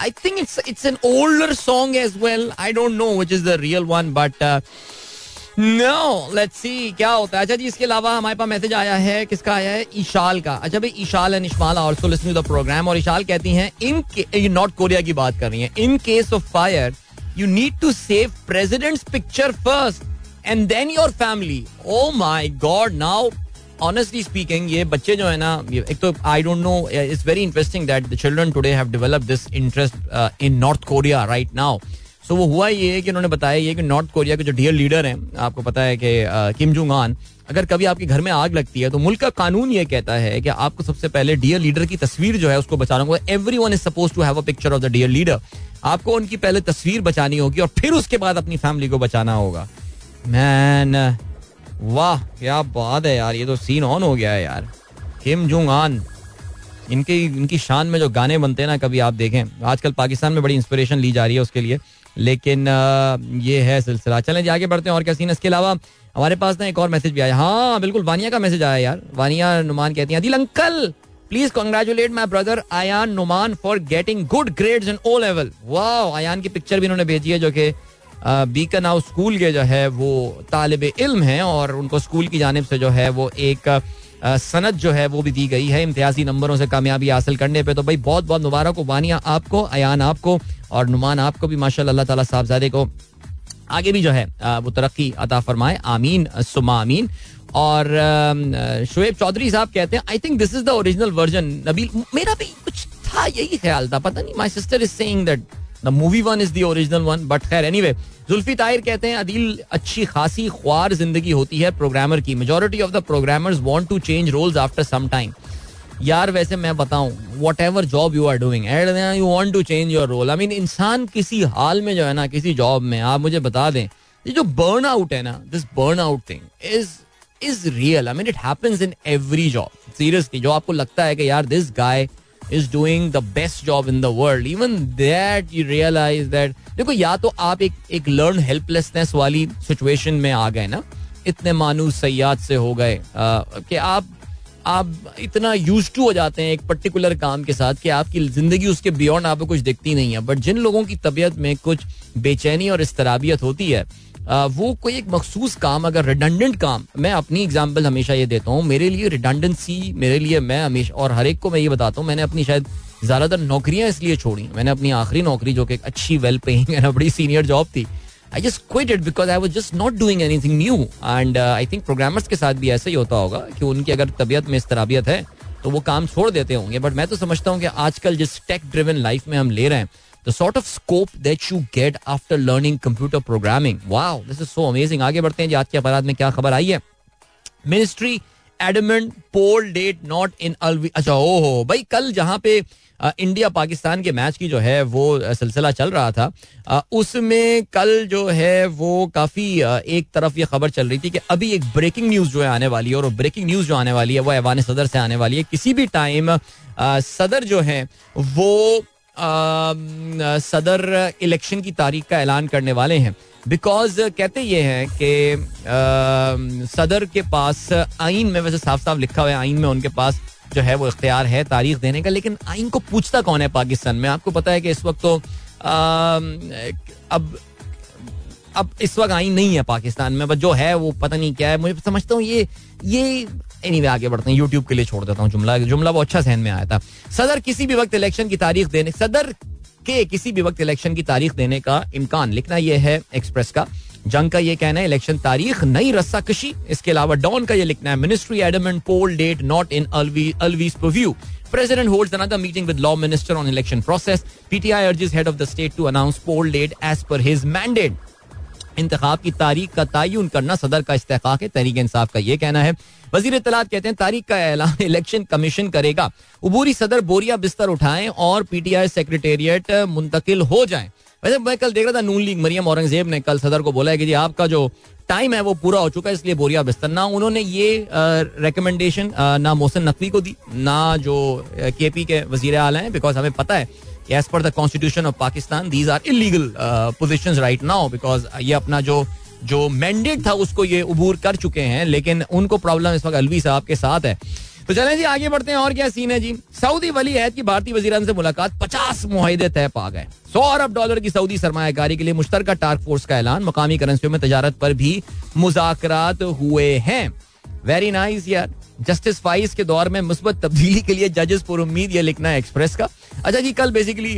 I think it's it's an older song as well I don't know which is the real one but no let's see क्या होता है। अच्छा जी, इसके अलावा हमारे पास मैसेज आया है। किसका आया है? ईशाल का। अच्छा भाई Eshal and Ishmal also listening the program और ईशाल कहती हैं इन नॉर्थ कोरिया की बात कर रही हैं। In case of fire you need to save president's picture first and then your family oh my god now honestly speaking ये बच्चे जो है ना एक तो I don't know it's very interesting that the children today have develop this interest in North Korea right now so वो हुआ ये कि उन्होंने बताया ये कि नॉर्थ कोरिया के जो डियर लीडर हैं, आपको पता है कि किम जुंग आन अगर कभी आपके घर में आग लगती है तो मुल्क का कानून ये कहता है कि आपको सबसे पहले डियर लीडर की तस्वीर जो है उसको बचाना होगा। Everyone is suppose to have a picture of the dear leader आपको उनकी पहले तस्वीर बचानी होगी और फिर उसके बाद अपनी फैमिली को बचाना होगा। मैन वाह, क्या बात है यार, ये तो सीन ऑन हो गया है यार। किम जुंग आन इनके, इनकी शान में जो गाने बनते हैं ना, कभी आप देखें, आजकल पाकिस्तान में बड़ी इंस्पिरेशन ली जा रही है उसके लिए। लेकिन ये है सिलसिला। चलें जी, आगे बढ़ते हैं और क्या सीन इसके अलावा हमारे पास ना एक और मैसेज भी आया। हाँ बिल्कुल, वानिया का मैसेज आया यार। वानिया नुमान कहती हैं दिल uncle please congratulate my brother Ayaan Numan for getting good grades in O level वाह आयान की पिक्चर भी इन्होंने भेजी है, जो कि बीकन हाउस स्कूल के जो है, वो तालब इल्म हैं और उनको स्कूल की जानब से जो है, वो एक सनत जो है, वो भी दी गई है इम्तियाजी नंबरों से कामयाबी हासिल करने पे। तो भाई बहुत बहुत मुबारक हो वानिया आपको अयान आपको और नुमान आपको भी माशा अल्लाह ताला साहबजादे को आगे भी जो है वो तरक्की अता फरमाए। आमीन सुमा आमीन। और शुएब चौधरी साहब कहते हैं I think this is the original version Nabeel, मेरा भी कुछ था, यही ख्याल था। पता नहीं my sister is saying that the movie one is the original one but खैर एनीवे जुल्फी ताहिर कहते हैं, अदील अच्छी खासी ख्वार ज़िंदगी होती है प्रोग्रामर की। Majority of the programmers want to change roles after some time यार, वैसे मैं बताऊँ whatever job you are doing you want to change your role I mean इंसान किसी हाल में जो है ना, किसी जॉब में, आप मुझे बता दें, ये जो बर्न आउट है ना this burn out thing is is real I mean it happens in every job seriously जो आपको लगता है कि यार this guy is doing the best job in the world even that you realise that देखो, या तो आप एक एक लर्न हेल्पलेसनेस वाली सिचुएशन में आ गए ना, इतने मानूस सयाद से हो गए कि आप आप इतना यूज़ टू हो जाते हैं एक पर्टिकुलर काम के साथ कि आपकी ज़िंदगी उसके बियॉन्ड आपको कुछ दिखती नहीं है। बट जिन लोगों की तबीयत में कुछ बेचैनी और इसतराबियत होती है वो कोई एक मखसूस काम, अगर रिडंडेंट काम, मैं अपनी एग्ज़ाम्पल हमेशा ये देता हूँ, मेरे लिए रिडंडेंसी मेरे लिए मैं हमेशा, और हर एक को मैं ये बताता हूँ, मैंने अपनी शायद ज़्यादातर नौकरियाँ इसलिए छोड़ी मैंने अपनी आखिरी नौकरी, जो कि अच्छी वेल पेइंग बड़ी सीनियर जॉब थी I just quit it because I was just not doing anything new and I think programmers के साथ भी ऐसा ही होता होगा कि उनकी अगर तबीयत में इस तरबियत है तो वो काम छोड़ देते होंगे। बट मैं तो समझता हूँ कि आजकल जिस टेक ड्रिवन लाइफ में हम ले रहे हैं the sort of scope that you get after learning computer programming wow this is so amazing आगे बढ़ते हैं आज के अखबार में क्या खबर आई है? Ministry adamant poll date not in Alvi अच्छा हो भाई, कल जहाँ पे इंडिया पाकिस्तान के मैच की जो है, वो सिलसिला चल रहा था उसमें कल जो है, वो काफ़ी एक तरफ़ ये खबर चल रही थी कि अभी एक ब्रेकिंग न्यूज़ जो है आने वाली है, और ब्रेकिंग न्यूज़ जो आने वाली है, वो ऐवान सदर से आने वाली है। किसी भी टाइम सदर जो है, वो सदर इलेक्शन की तारीख का ऐलान करने वाले हैं। बिकॉज़ कहते ये हैं कि सदर के पास आइन में, वैसे साफ़ साफ़ लिखा हुआ है आइन में उनके पास जो है वो इख्तियार है तारीख देने का, लेकिन आइन को पूछता कौन है पाकिस्तान में? आपको पता है कि इस वक्त तो अब अब इस वक्त आइन नहीं है पाकिस्तान में, बट जो है वो पता नहीं क्या है। मुझे समझता हूँ ये ये एनी anyway, आगे बढ़ते हैं। यूट्यूब के लिए छोड़ देता हूँ जुमला। जुमला वो अच्छा सहन में आया था। सदर किसी भी वक्त इलेक्शन की तारीख देने सदर के किसी भी वक्त इलेक्शन की तारीख देने का इम्कान। लिखना यह है एक्सप्रेस का। जंग का ये कहना है इलेक्शन तारीख नई रस्सा कशी इसके अलावा डॉन का ये लिखना है ministry adamant poll date not in Alvi's purview President holds another meeting with law minister on election process. PTI urges head of the state to announce poll date as per his mandate. इंतखाब की तारीख का तयन करना सदर का इस्तेकाक है। तहरीक इंसाफ का ये कहना है। वज़ीर इतलात कहते हैं, तारीख का ऐलान इलेक्शन कमीशन करेगा। उबूरी सदर बोरिया बिस्तर उठाएँ और पीटीआई सेक्रेटेरिएट मुंतकिल हो जाएँ। वैसे मैं कल देख रहा था नून लीग, मरियम औरंगज़ेब ने कल सदर को बोला है कि जी, आपका जो टाइम है वो पूरा हो चुका है, इसलिए बोरिया बिस्तर। ना उन्होंने ये रिकमेंडेशन ना मोहसिन नकवी को दी, ना जो के पी के वज़ीर आला हैं बिकॉज़ हमें पता है as per the constitution of Pakistan these are illegal position right now because ये अपना जो जो मैंडेट था उसको ये उबूर कर चुके हैं, लेकिन उनको प्रॉब्लम इस वक्त अलवी साहब के साथ है। तो चलें जी, आगे बढ़ते हैं, और क्या सीन है जी? सऊदी वली अहद की भारतीय वज़ीर से मुलाकात पचास मुहिदे तय पा गए। सौ अरब डॉलर की सऊदी सरमाकारी के लिए मुश्तर टास्क फोर्स का ऐलान, मकामी करेंसियों में तजारत पर भी मुजाकर हुए हैं। वेरी नाइस यार। जस्टिस फाइज के दौर में मुस्बत तब्दीली के लिए जजेस पर उम्मीद ये लिखना है एक्सप्रेस का। अच्छा जी, कल बेसिकली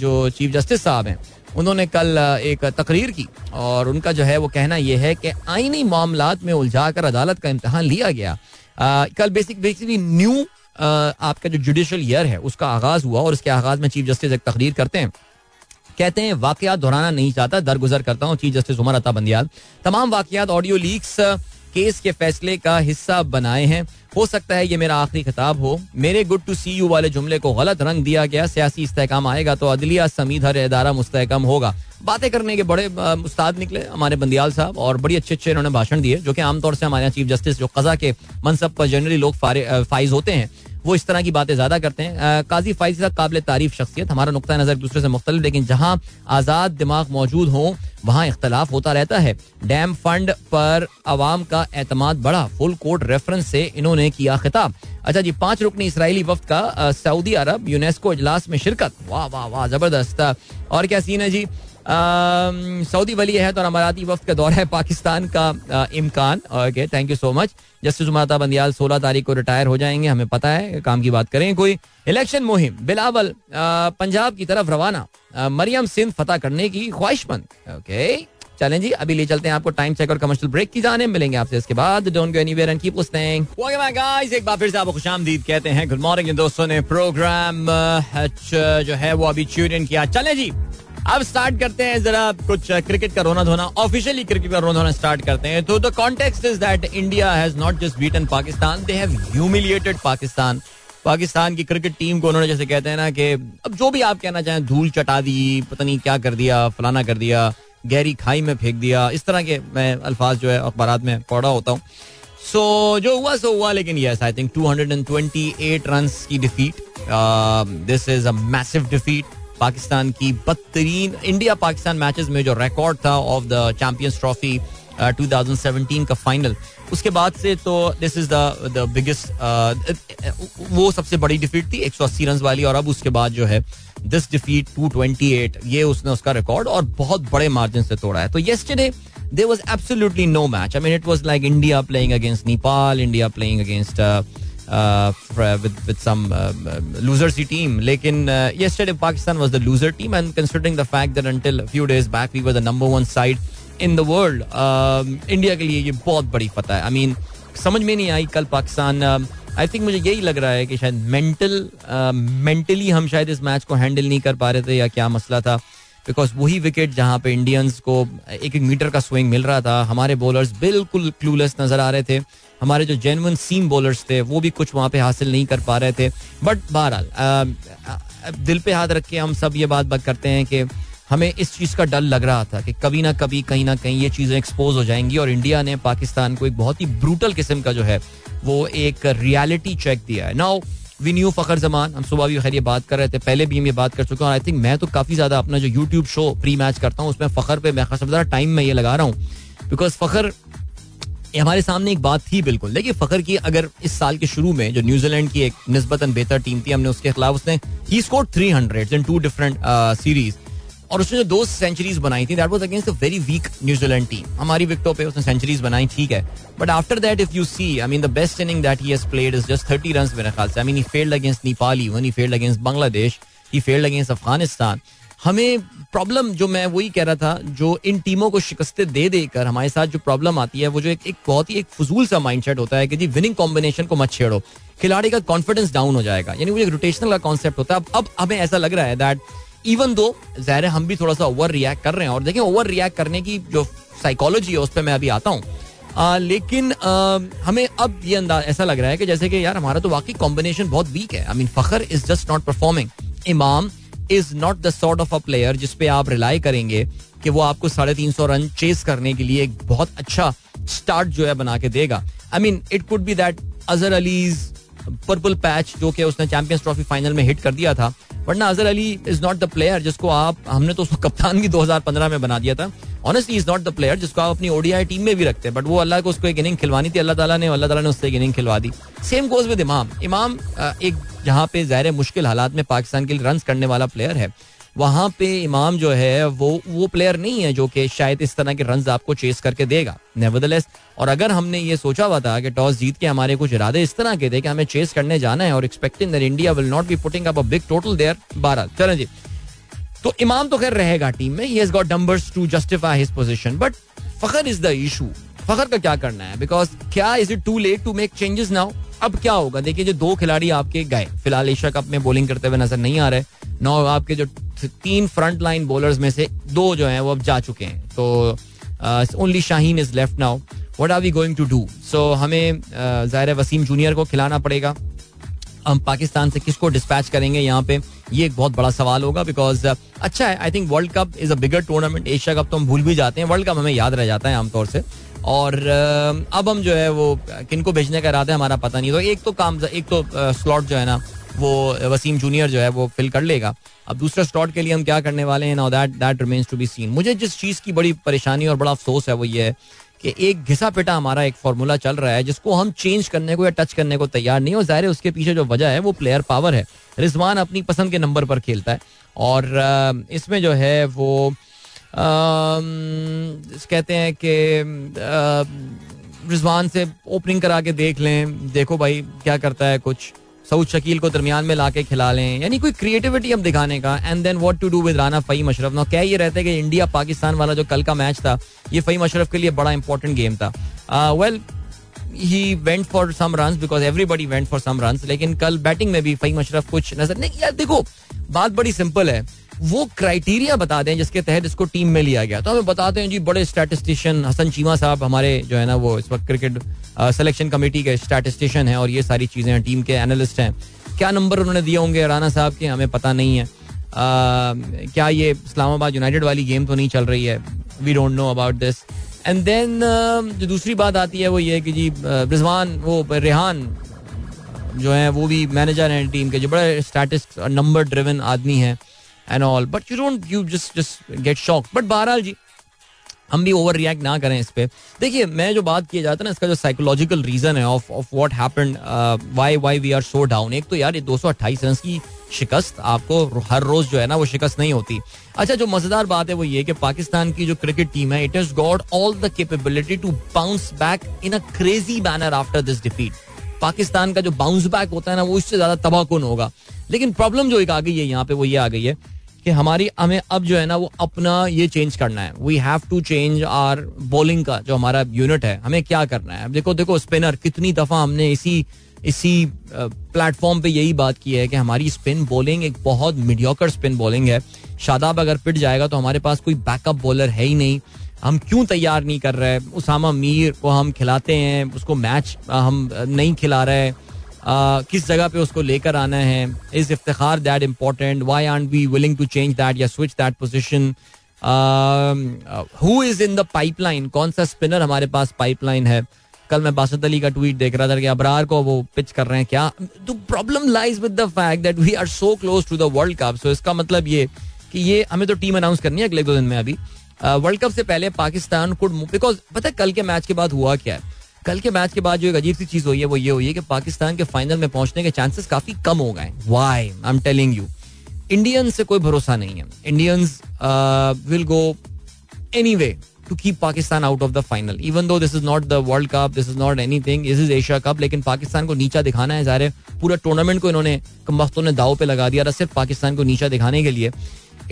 जो चीफ जस्टिस साहब हैं, उन्होंने कल एक तकरीर की और उनका जो है वो कहना यह है कि आईनी मामला में उलझा कर अदालत का इम्तहान लिया गया। कल बेसिक बेसिकली न्यू आपका जो जुडिशल ईयर है, उसका आगाज़ हुआ और उसके आगाज़ में चीफ जस्टिस एक तकरीर करते हैं। कहते हैं, वाकयात दोहराना नहीं चाहता, दरगुजर करता हूँ चीफ जस्टिस उमर अता बंदियाल। तमाम वाकयात ऑडियो लीक्स केस के फैसले का हिस्सा बनाए हैं। हो सकता है ये मेरा आखिरी खिताब हो। मेरे गुड टू सी यू वाले जुमले को गलत रंग दिया गया, सियासी इस्तेकाम आएगा तो अदलिया समीत हर इदारा मुस्तकम होगा। बातें करने के बड़े उस्ताद निकले हमारे बंदियाल साहब और बड़ी अच्छे अच्छे इन्होंने भाषण दिए, जो कि आमतौर से हमारे यहाँ चीफ जस्टिस जो कजा के मनसब पर जनरली लोग फाइज होते हैं। वो इस तरह की बातें ज़्यादा करते हैं। काजी फाइज साहब काबिल तारीफ़ शख्सियत, हमारा नुकता नज़र दूसरे से मुख्तलिफ़, लेकिन जहाँ आज़ाद दिमाग मौजूद हो, वहाँ इख्तलाफ होता रहता है। डैम फंड पर आवाम का एतमाद बढ़ा, फुल कोर्ट रेफरेंस से इन्होंने किया खिताब। अच्छा जी, पाँच रुकनी इसराइली वफ्त का सऊदी अरब, यूनेस्को इजलास में शिरकत। वाह वाह वाह, ज़बरदस्त। और क्या सीन है जी? सऊदी वली है तो अमाराती वफ्त का दौरा है पाकिस्तान का इम्कान। Okay thank you so much justice उमाता Bandial सोलह तारीख को रिटायर हो जाएँगे, हमें पता है, काम की बात करें कोई। इलेक्शन मुहिम, बिलावल पंजाब की तरफ़ रवाना। मरियम सिंध फतह करने की ख्वाहिशमंद। ओके चलें जी, अभी ले चलते हैं आपको टाइम चेक और कमर्शियल ब्रेक की जाने। मिलेंगे आपसे इसके बाद। Don't go anywhere and keep listening okay my guys एक बार फिर से आपको खुशामदीद कहते हैं। गुड मॉर्निंग दोस्तों ने प्रोग्राम जो है वो अभी ट्यून किया। चलें जी अब स्टार्ट करते हैं जरा कुछ क्रिकेट का रोना धोना ऑफिशियली क्रिकेट का रोना धोना स्टार्ट करते हैं. तो the context is that India has not just beaten Pakistan they have humiliated Pakistan Pakistan की क्रिकेट टीम को उन्होंने जैसे कहते हैं ना कि अब जो भी आप कहना चाहें धूल चटा दी पता नहीं क्या कर दिया फलाना कर दिया गहरी खाई में फेंक दिया. इस तरह के मैं अल्फाज जो है अखबार में पढ़ा होता हूँ. सो so, जो हुआ सो हुआ लेकिन यस आई थिंक 228 रन्स की defeat this is a massive defeat Pakistan की बदतरीन इंडिया पाकिस्तान मैचेस में जो रिकॉर्ड था ऑफ़ द चैंपियंस ट्रॉफी 2017 का फाइनल उसके बाद से तो दिस इज़ द बिगेस्ट वो सबसे बड़ी डिफीट थी 180 रन वाली और अब उसके बाद जो है दिस डिफीट 228 ये उसने उसका रिकॉर्ड और बहुत बड़े मार्जिन से तोड़ा है तो yesterday absolutely no match. I mean, it was like India playing against Nepal, India playing against uh, uh, with with some loser team. Lekin yesterday Pakistan was the loser team, and considering the fact that until a few days back we were the number one side in the world India के लिए ये बहुत बड़ी फतह है I mean समझ में नहीं आई कल पाकिस्तान आई थिंक मुझे यही लग रहा है कि शायद मेंटल मेंटली हम शायद इस मैच को हैंडल नहीं कर पा रहे थे या क्या मसला था बिकॉज़ वही विकेट जहाँ पे इंडियंस को एक एक मीटर का स्विंग मिल रहा था हमारे बॉलर्स बिल्कुल क्लूलेस नज़र आ रहे थे हमारे जो जेनवन सीम बॉलर्स थे, वो भी कुछ वहाँ पे हासिल नहीं कर पा रहे थे। बट बहरहाल दिल पे हाथ रख के हम सब ये बात बात करते हैं कि हमें इस चीज़ का डर लग रहा था कि कभी ना कभी, कहीं ना कहीं ये चीज़ें एक्सपोज हो जाएँगी और इंडिया ने पाकिस्तान को एक बहुत ही ब्रूटल किस्म का जो है, वो एक रियलिटी चेक दिया है। Now we knew Fakhar Zaman, हम सुबह भी खैर ये बात कर रहे थे, पहले भी हम ये बात कर चुके हैं और आई थिंक मैं तो काफ़ी ज़्यादा अपना जो यूट्यूब शो प्री मैच करता हूँ, उसमें फखर पे मैं खास टाइम में ये लगा रहा हूँ। बिकॉज़ फखर हमारे सामने एक बात थी बिल्कुल। देखिए, फखर की अगर इस साल के शुरू में जो न्यूजीलैंड की एक निस्बतन बेहतर टीम थी, हमने उसके खिलाफ उसने ही score three hundred in two different series और उसने जो दो सेंचुरीज बनाई थी that was against a very weak New Zealand team हमारी विकेटों पे उसने सेंचुरीज बनाई, ठीक है। But after that if you see I mean the best inning that he has played is just 30 runs मेरे ख्याल से। I mean he failed against Nepal he failed against Bangladesh he failed against Afghanistan हमें problem जो मैं वही कह रहा था जो इन टीमों को शिकस्तें दे देकर हमारे साथ जो प्रॉब्लम आती है वो जो एक, एक बहुत ही एक फजूल सा माइंडसेट होता है कि जी विनिंग कॉम्बिनेशन को मत छेड़ो। खिलाड़ी का कॉन्फिडेंस डाउन हो जाएगा। यानी वो एक रोटेशनल का कॉन्सेप्ट होता है। अब अब हमें ऐसा लग रहा है दैट इवन दो जहर हम भी थोड़ा सा ओवर रिएक्ट कर रहे हैं और देखें ओवर रिएक्ट करने की जो साइकोलॉजी है उस पर मैं अभी आता हूँ। लेकिन आ, हमें अब ये अंदाज ऐसा लग रहा है कि जैसे कि यार हमारा तो वाकई कॉम्बिनेशन बहुत वीक है। I mean Fakhar is just not performing Imam is not the sort of a player जिसपे आप रिलाई करेंगे कि वो आपको साढ़े तीन सौ रन चेस करने के लिए एक बहुत अच्छा स्टार्ट जो है बना के देगा। I mean it could be that Azhar Ali's purple patch जो कि उसने चैंपियंस ट्रॉफी फाइनल में हिट कर दिया था। वरना Azhar Ali is not the player जिसको आप, हमने तो उसको कप्तान भी 2015 में बना दिया था। Honestly is not the player जिसको आप अपनी ओडीआई टीम में भी रखते हैं। बट वो अल्लाह को उसको एक इनिंग खिलवानी थी, अल्लाह ताला ने, अल्लाह ताला ने उससे एक इनिंग खिलवा दी। सेम गोज विद इमाम इमाम एक, जहाँ पे जहर मुश्किल हालात में पाकिस्तान के लिए रन करने वाला प्लेयर है। वहाँ पे इमाम जो है, वो वो प्लेयर नहीं है जो कि शायद इस तरह के रन आपको चेस करके देगा। नेवरदलेस और अगर हमने ये सोचा हुआ था कि टॉस जीत के हमारे कुछ इरादे इस तरह के थे कि हमें चेस करने जाना है और expecting that India will not be putting up a big total there बारह। चलें जी। तो इमाम तो खैर रहेगा टीम में he has got numbers to justify his position but Fakhar is the issue Fakhar का क्या करना है? बिकॉज़ क्या is it too late to make changes now अब क्या होगा? देखिए, जो दो खिलाड़ी आपके गए, फ़िलहाल एशिया कप में बॉलिंग करते हुए नज़र नहीं आ रहे। नौ आपके जो तीन फ्रंट लाइन बॉलर्स में से दो जो हैं, वो अब जा चुके हैं। तो only Shaheen is left now what are we going to do so हमें ज़ाहिर वसीम जूनियर को खिलाना पड़ेगा। हम पाकिस्तान से किसको डिस्पैच करेंगे? यहाँ पे ये एक बहुत बड़ा सवाल होगा बिकॉज़ अच्छा है I think world cup is a bigger tournament Asia cup तो हम भूल भी जाते हैं। वर्ल्ड कप हमें याद रह जाता है आमतौर से। और अब हम जो है वो किनको भेजने का इरादा है हमारा पता नहीं। तो एक तो काम, एक तो स्लॉट जो है ना, वो वसीम जूनियर जो है वो फिल कर लेगा। अब दूसरे स्लॉट के लिए हम क्या करने वाले हैं? Now that that remains to be seen मुझे जिस चीज़ की बड़ी परेशानी और बड़ा अफसोस है वो ये है कि एक घिसा पिटा हमारा एक फार्मूला चल रहा है, जिसको हम चेंज करने को या टच करने को तैयार नहीं और ज़ाहिर उसके पीछे जो वजह है वो प्लेयर पावर है। रिजवान अपनी पसंद के नंबर पर खेलता है। और इसमें जो है वो कहते हैं कि रिजवान से ओपनिंग करा के देख लें। देखो भाई, क्या करता है कुछ। सऊद शकील को दरमियान में लाके खिला लें। यानी कोई क्रिएटिविटी हम दिखाने का। And then what to do with Rana Faheem Ashraf? ना क्या ये रहता है कि इंडिया पाकिस्तान वाला जो कल का मैच था, ये फ़हीम अशरफ के लिए बड़ा इंपॉर्टेंट गेम था। Well he went for some run because everybody went for some run लेकिन कल बैटिंग में भी फ़हीम अशरफ कुछ नज़र नहीं यार देखो, बात बड़ी सिंपल है। वो क्राइटेरिया बता दें जिसके तहत इसको टीम में लिया गया। तो हमें बताते हैं जी बड़े स्टैटिस्टिशियन हसन चीमा साहब हमारे जो है ना वो इस वक्त क्रिकेट सिलेक्शन कमेटी के स्टैटिस्टिशियन हैं और ये सारी चीज़ें हैं टीम के एनालिस्ट हैं। क्या नंबर उन्होंने दिए होंगे राना साहब के? हमें पता नहीं है। आ, क्या ये इस्लामाबाद यूनाइटेड वाली गेम तो नहीं चल रही है? We don't know about this and then जो दूसरी बात आती है वो ये कि जी रिजवान वो रेहान जो है वो भी मैनेजर हैं टीम के जो बड़े स्टैटिस्ट नंबर ड्रिवन आदमी है। And all but you don't you just just get shock but बहरहाल जी हम भी ओवर रिएक्ट ना करें इस पर देखिए, मैं जो बात किया जाता है ना, इसका जो साइकोलॉजिकल रीजन है of of what happened why why we are so down एक तो यार, ये 228 रन की शिकस्त आपको हर रोज जो है ना, वो शिकस्त नहीं होती। अच्छा जो मज़ेदार बात है वो ये कि पाकिस्तान की जो क्रिकेट टीम है it is got all the capability to bounce back in a crazy manner after this defeat Pakistan का जो बाउंस बैक होता है ना, वो इससे ज़्यादा तबाहकुन होगा? लेकिन प्रॉब्लम जो एक आ गई है, यहाँ पे वो ये आ गई है। कि हमारी, हमें अब जो है ना वो अपना ये चेंज करना है। We have to change our bowling का जो हमारा यूनिट है, हमें क्या करना है? देखो देखो स्पिनर कितनी दफ़ा हमने इसी इसी प्लेटफॉर्म पे यही बात की है कि हमारी स्पिन बॉलिंग एक बहुत मीडियोकर स्पिन बॉलिंग है। शादाब अगर पिट जाएगा तो हमारे पास कोई बैकअप बॉलर है ही नहीं। हम क्यों तैयार नहीं कर रहे? उसामा मीर को हम खिलाते हैं, उसको मैच हम नहीं खिला रहे। किस जगह पे उसको लेकर आना है? Is Iftikhar that important why are we willing to change that या switch that position who is in the pipeline कौन सा स्पिनर हमारे पास पाइपलाइन है? कल मैं बासत अली का ट्वीट देख रहा था कि अबरार को वो पिच कर रहे हैं क्या? तो problem lies with the fact that we are so close to the world cup so इसका मतलब ये कि ये हमें तो टीम अनाउंस करनी है अगले दो दिन में अभी। वर्ल्ड कप से पहले पाकिस्तान कुड बिकॉज़ पता है कल के मैच के बाद हुआ क्या है? कल के मैच के बाद जो एक अजीब सी चीज़ हुई है, वो ये हुई है कि पाकिस्तान के फाइनल में पहुँचने के चांसेस काफ़ी कम हो गए why I am telling you Indians से कोई भरोसा नहीं है। Indians will go any way to keep Pakistan out of the final even though this is not the world cup this is not anything this is Asia cup लेकिन पाकिस्तान को नीचा दिखाना है, ज़ाहिर पूरा टूर्नामेंट को इन्होंने कम वक्तों ने दाव पे लगा दिया सिर्फ़ पाकिस्तान को नीचा दिखाने के लिए।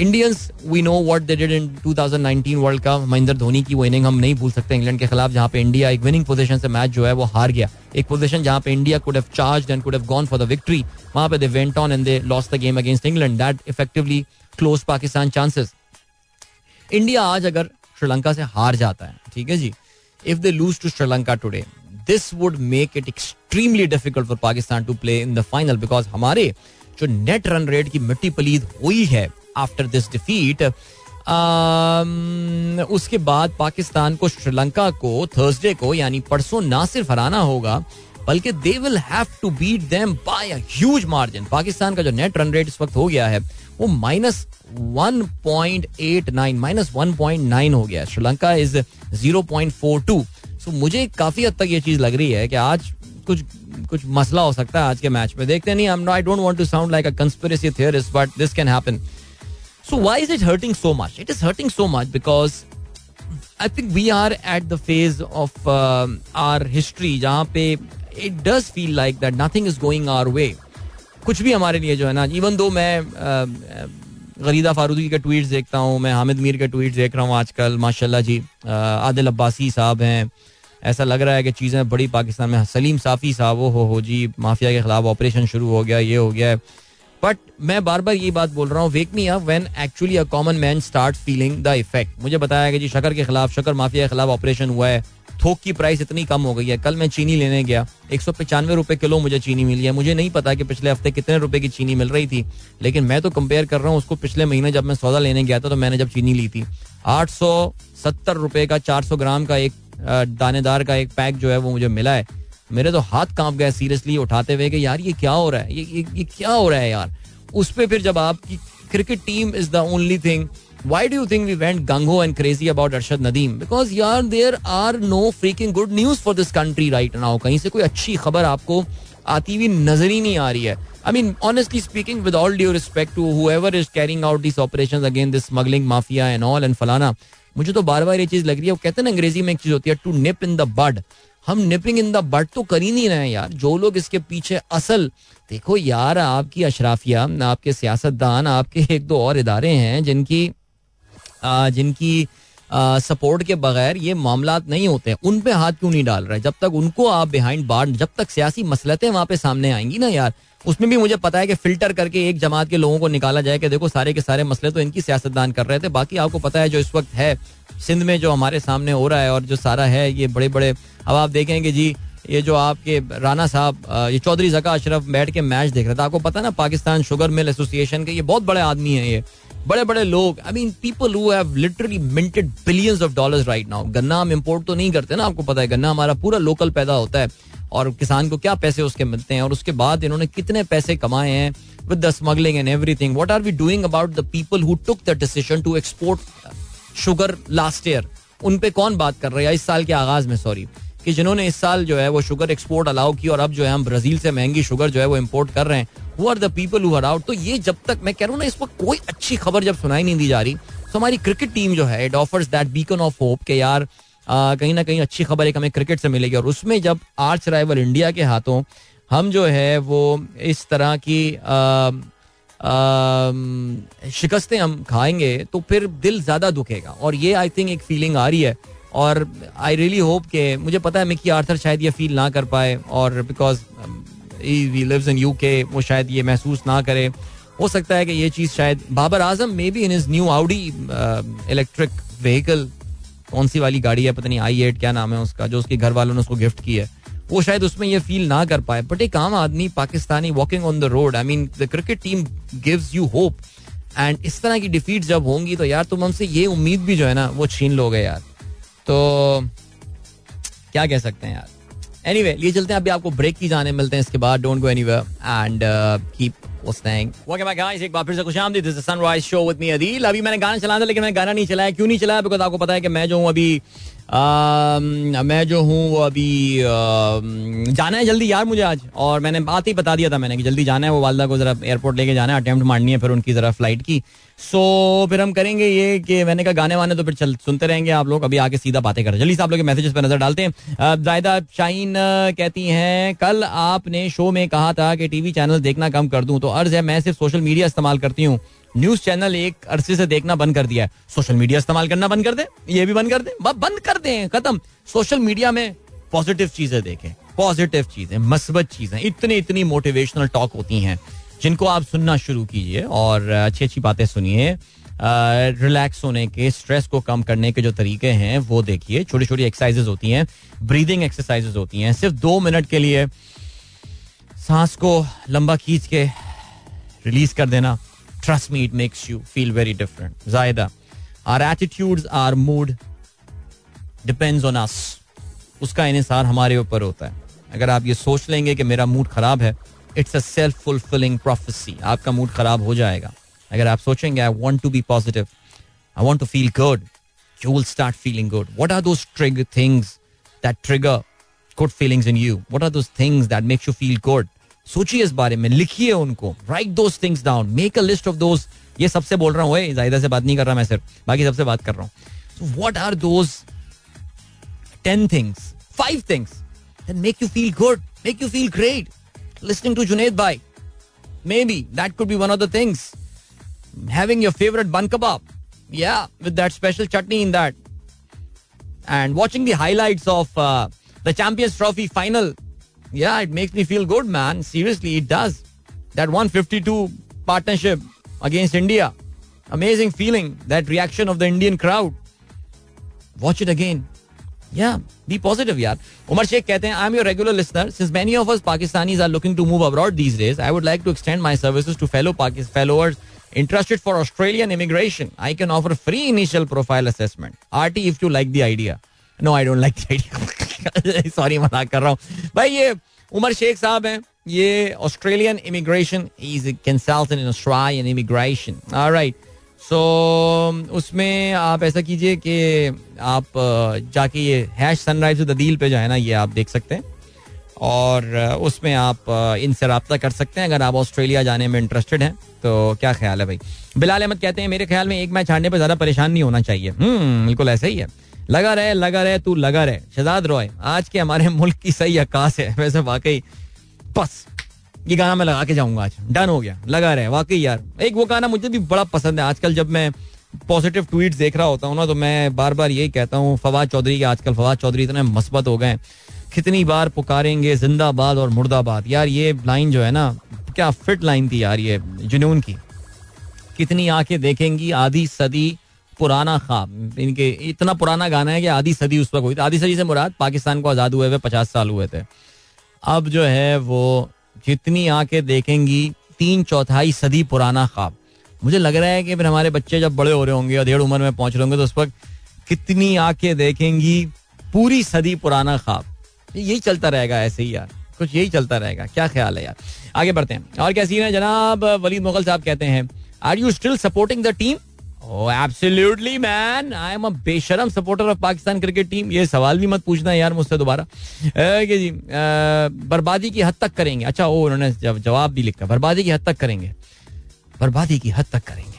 Indians we know what they did in 2019 world cup Mahendra Dhoni की वो इनिंग हम नहीं भूल सकते इंग्लैंड के खिलाफ, जहाँ पे इंडिया एक विनिंग पोजीशन से मैच जो है वो हार गया। एक पोजीशन जहाँ पे India could have charged and could have gone for the victory वहाँ पे they went on and they lost the game against England that effectively close Pakistan chances India आज अगर श्रीलंका से हार जाता है, ठीक है जी? If they lose to Sri Lanka today this would make it extremely difficult for Pakistan to play in the final because हमारे जो नेट रन रेट की मिट्टी पलीद हुई है आफ्टर दिस डिफीट उसके बाद पाकिस्तान को श्रीलंका को थर्सडे को, यानी परसों ना सिर्फ़ हराना होगा, बल्कि they will have to beat them by huge margin Pakistan का जो नेट रन रेट इस वक्त हो गया है, वो minus one point eight nine minus one point nine हो गया Sri Lanka is zero point four two so मुझे काफ़ी हद तक ये चीज़ लग रही है कि आज कुछ कुछ मसला हो सकता है आज के मैच में। देखते नहीं I don't want to sound like a conspiracy theorist but this can happen So why is it hurting so much? It is hurting so much because I think we are at the phase of uh, our history जहाँ पे it does feel like that nothing is going our way. कुछ भी हमारे लिए जो है ना even though मैं गरीदा फारूदी के ट्वीट देखता हूँ मैं हामिद मीर के ट्वीट देख रहा हूँ आजकल माशाल्लाह जी आदिल अब्बासी साहब हैं ऐसा लग रहा है कि चीज़ें बड़ी पाकिस्तान में सलीम साफ़ी साहब वो हो हो जी माफिया के खिलाफ ऑपरेशन शुरू हो गया ये हो गया है बट मैं बार बार ये बात बोल रहा हूँ wake me up when actually a common man start feeling the effect मुझे बताया कि जी शकर के खिलाफ शकर माफिया के खिलाफ ऑपरेशन हुआ है। थोक की प्राइस इतनी कम हो गई है। कल मैं चीनी लेने गया। एक सौ पचानवे रुपए किलो मुझे चीनी मिली है। मुझे नहीं पता कि पिछले हफ़्ते कितने रुपए की चीनी मिल रही थी, लेकिन मैं तो कंपेयर कर रहा हूँ, उसको पिछले महीने जब मैं सौदा लेने गया था तो मैंने जब चीनी ली थी। आठ सौ सत्तर रुपए का, चार सौ ग्राम का एक दानेदार का एक पैक जो है वो मुझे मिला है। मेरे तो हाथ काँप गए सीरियसली उठाते हुए कि यार ये क्या हो रहा है? ये ये, ये क्या हो रहा है यार? उस पर फिर जब आपकी cricket team is the only thing why do think we went gung ho and crazy about Arshad Nadeem because यार there are no freaking good news for this country right now कहीं से कोई अच्छी खबर आपको आती हुई नज़र ही नहीं आ रही है I mean honestly speaking with all due respect to whoever is carrying out this operation again this smuggling mafia and all and फलाना मुझे तो बार बार ये चीज़ लग रही है। वो कहते हैं ना अंग्रेज़ी में एक चीज़ होती है to nip in the bud हम निपिंग इन द बट तो कर ही नहीं रहे हैं यार। जो लोग इसके पीछे असल देखो यार आपकी अशराफिया आपके सियासतदान आपके एक दो और इदारे हैं जिनकी आ, जिनकी सपोर्ट के बगैर ये मामला नहीं होते उन पे हाथ क्यों नहीं डाल रहे? जब तक उनको आप बिहाइंड बार जब तक सियासी मसलतें वहाँ पे सामने आएँगी ना यार, उसमें भी मुझे पता है कि फ़िल्टर करके एक जमात के लोगों को निकाला जाए कि देखो सारे के सारे मसले तो इनकी सियासतदान कर रहे थे। बाकी आपको पता है जो इस वक्त है, सिंध में जो हमारे सामने हो रहा है और जो सारा है, ये बड़े बड़े अब आप देखेंगे जी, ये जो आपके राना साहब ये चौधरी जका अशरफ बैठ के मैच देख रहे थे। आपको पता ना, पाकिस्तान शुगर मिल एसोसिएशन के, ये बहुत बड़े आदमी हैं ये। बड़े बड़े लोग I mean people who have literally minted billions of dollars right now गन्ना हम इम्पोर्ट तो नहीं करते ना, आपको पता है, गन्ना हमारा पूरा लोकल पैदा होता है। और किसान को क्या पैसे उसके मिलते हैं? और उसके बाद इन्होंने कितने पैसे कमाए हैं with the smuggling and everything what are we doing about the people who took the decision to export sugar last year उन पे कौन बात कर रहा है? इस साल के आगाज़ में सॉरी कि जिन्होंने इस साल जो है वो शुगर एक्सपोर्ट अलाउ की और अब जो है हम ब्राज़ील से महँगी शुगर जो है वो इम्पोर्ट कर रहे हैं। Who are the people who are out तो ये जब तक मैं कह रहा हूँ ना, इस वक्त कोई अच्छी खबर जब सुनाई नहीं दी जा रही तो हमारी क्रिकेट टीम जो है it offers that beacon of hope के यार कहीं ना कहीं अच्छी खबर एक हमें क्रिकेट से मिलेगी। और उसमें जब आर्च राइवल इंडिया के हाथों हम जो है, वो इस तरह की शिकस्तें हम खाएँगे तो फिर दिल ज़्यादा दुखेगा। और ये आई थिंक एक फीलिंग आ रही है। और आई रियली होप के, मुझे पता है मिकी आर्थर शायद ये फील ना कर पाए, और because he lives in UK वो शायद ये महसूस ना करे। हो सकता है कि ये चीज़ शायद Babar Azam maybe in is new Audi electric vehicle कौन सी वाली गाड़ी है, पता नहीं, आई एट क्या नाम है उसका, जो उसके घर वालों ने उसको गिफ्ट की है। वो शायद उसमें ये फील ना कर पाए। बट एक आम आदमी, Pakistani walking on the road I mean the cricket team gives you hope and इस तरह की डिफीट जब होंगी तो यार तुम हमसे ये उम्मीद भी जो है ना, वो छीन लोगे यार। तो क्या कह सकते हैं यार? एनी वे लिए चलते हैं, अभी आपको ब्रेक की जाने मिलते हैं, इसके बाद don't go anyway and keep okay एक बार फिर से सनराइज शो विद मी अभी मैंने गाना चलाया था, लेकिन मैंने गाना नहीं चलाया। क्यों नहीं चलाया? बिकॉज़ आपको पता है कि मैं जो हूँ, अभी मैं जो हूँ वो अभी जाना है जल्दी यार मुझे आज। और मैंने बात ही बता दिया था मैंने कि जल्दी जाना है, वो वालदा को जरा एयरपोर्ट लेके जाना है अटेम्प्ट मारनी है फिर उनकी जरा फ़्लाइट की। सो फिर हम करेंगे ये कि मैंने कहा गाने वाने तो फिर चल, सुनते रहेंगे आप लोग, अभी आके सीधा बातें करें जल्दी से आप लोग मैसेजेस पर नज़र डालते हैं। जायदा शाइन कहती हैं, कल आपने शो में कहा था कि टीवी चैनल देखना कम कर दूँ तो अर्ज़ है मैं सिर्फ़ सोशल मीडिया इस्तेमाल करती हूँ। न्यूज़ चैनल एक अरसे से देखना बंद कर दिया है। सोशल मीडिया इस्तेमाल करना बंद कर दे, ये भी बंद कर दे। बंद कर दे, खत्म। सोशल मीडिया में पॉजिटिव चीज़ें देखें, पॉजिटिव चीज़ें, मस्बत चीज़ें, इतनी इतनी मोटिवेशनल टॉक होती हैं, जिनको आप सुनना शुरू कीजिए और अच्छी अच्छी बातें सुनिए। रिलैक्स होने के स्ट्रेस को कम करने के जो तरीके हैं, वो देखिए। छोटी छोटी एक्सरसाइजेज होती हैं ब्रीदिंग एक्सरसाइजेज होती हैं। सिर्फ़ दो मिनट के लिए सांस को लंबा खींच के रिलीज़ कर देना। Trust me it makes you feel very different जायदा our attitude our mood depends on us उसका इनसार हमारे ऊपर होता है। अगर आप ये सोच लेंगे कि मेरा मूड खराब है it's a self fulfilling prophecy आपका मूड खराब हो जाएगा। अगर आप सोचेंगे I want to be positive I want to feel good you will start feeling good what are those trig things that trigger good feelings in you what are those things that makes you feel good सोचिए इस बारे में लिखिए उनको write those things down make a list of those ये सबसे बोल रहा हूँ जायदा से बात नहीं कर रहा मैं सिर्फ़ बाकी सबसे बात कर रहा हूँ what are those ten things five things make you feel good make you feel great listening to Junaid Bhai. Maybe that could be one of the things. Having your favorite bun kebab. Yeah, with that special chutney in that. And watching the highlights of uh, the Champions Trophy final. Yeah, it makes me feel good, man. Seriously, it does. That 152 partnership against India. Amazing feeling. That reaction of the Indian crowd. Watch it again. या B positive यार उमर शेख कहते हैं I am your regular listener since many of us Pakistanis are looking to move abroad these days I would like to extend my services to fellow followers interested for Australian immigration, I can offer free initial profile assessment. RT, if you like the idea. No, I don't like the idea. Sorry, मज़ाक कर रहा हूँ। भाई ये उमर शेख साहब हैं। ये Australian immigration is consultant in Australian immigration alright so उसमें आप ऐसा कीजिए कि आप जाके ये हैश सनराइज ददील पे जो है ना ये आप देख सकते हैं। और उसमें आप इनसे रबता कर सकते हैं अगर आप ऑस्ट्रेलिया जाने में इंटरेस्टेड हैं तो क्या ख्याल है भाई? बिलाल अहमद कहते हैं मेरे ख्याल में एक मैच हारने पर ज़्यादा परेशान नहीं होना चाहिए। हम्म बिल्कुल ऐसा ही है। लगा रहे लगा रहे, तू लगा रहे। शहजाद रॉय, आज के हमारे मुल्क की सही अक्कास है। वैसे वाकई, बस, ये गाना मैं लगा के जाऊँगा आज। डन हो गया, लगा रहे, वाकई यार। एक वो गाना मुझे भी बड़ा पसंद है। आजकल जब मैं पॉजिटिव ट्वीट देख रहा होता हूँ ना तो मैं बार बार यही कहता हूँ, फवाद चौधरी के आजकल, फवाद चौधरी इतने मस्बत हो गए कितनी बार पुकारेंगे जिंदाबाद और मुर्दाबाद। यार, ये लाइन जो है ना, क्या फिट लाइन थी यार ये जुनून की। कितनी आँखें देखेंगी आधी सदी पुराना ख्वाब। इनके इतना पुराना गाना है कि आधी सदी उस वक्त हुई थी। आधी सदी से मुराद पाकिस्तान को आज़ाद हुए हुए पचास साल हुए थे। अब जो है वो जितनी आँखें देखेंगी, तीन चौथाई सदी पुराना ख्वाब। मुझे लग रहा है कि फिर हमारे बच्चे जब बड़े हो रहे होंगे और डेढ़ उम्र में पहुँच रहे होंगे तो उस वक्त कितनी आँखें देखेंगी, पूरी सदी पुराना ख्वाब। यही चलता रहेगा ऐसे ही यार। कुछ यही चलता रहेगा। क्या ख्याल है यार। आगे बढ़ते हैं। और क्या सीन है? जनाब, वलीद मुगल साहब कहते हैं are you still supporting the team absolutely man I am a बेशरम supporter of Pakistan cricket team ये सवाल भी मत पूछना यार मुझसे दोबारा। जी बर्बादी की हद तक करेंगे। अच्छा वो उन्होंने जवाब भी लिखा। बर्बादी की हद तक करेंगे। बर्बादी की हद तक करेंगे।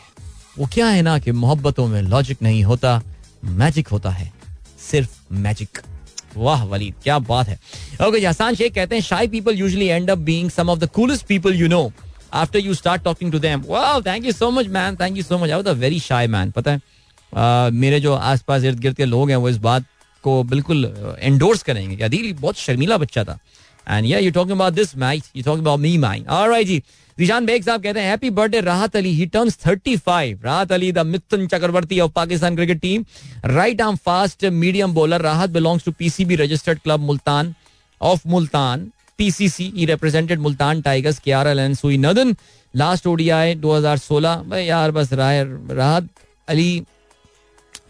वो क्या है ना कि मोहब्बतों में लॉजिक नहीं होता मैजिक होता है। सिर्फ़ मैजिक वाह, वलीद, क्या बात है। ओके हसान शेख कहते हैं shy people usually end up being some of the coolest people you know after you start talking to them wow thank you so much man thank you so much I was a very shy man पता है? Uh, मेरे जो आसपास इर्द गिर्द के लोग हैं वो इस बात को बिल्कुल एंडोर्स uh, करेंगे कि अदील बहुत शर्मीला बच्चा था। And yeah you talking about this match you talking about me mine alright जी। रिशान बेग साहब कहते हैं हैप्पी बर्थडे राहत Ali. He turns 35 Rahat Ali the Mithun Chakraborty of Pakistan cricket team right arm fast medium bowler Rahat belongs to PCB registered club Multan of Multan. PCC represented Multan Tigers KRL and Sui Northern last ODI 2016 भाई यार बस राय, राहत अली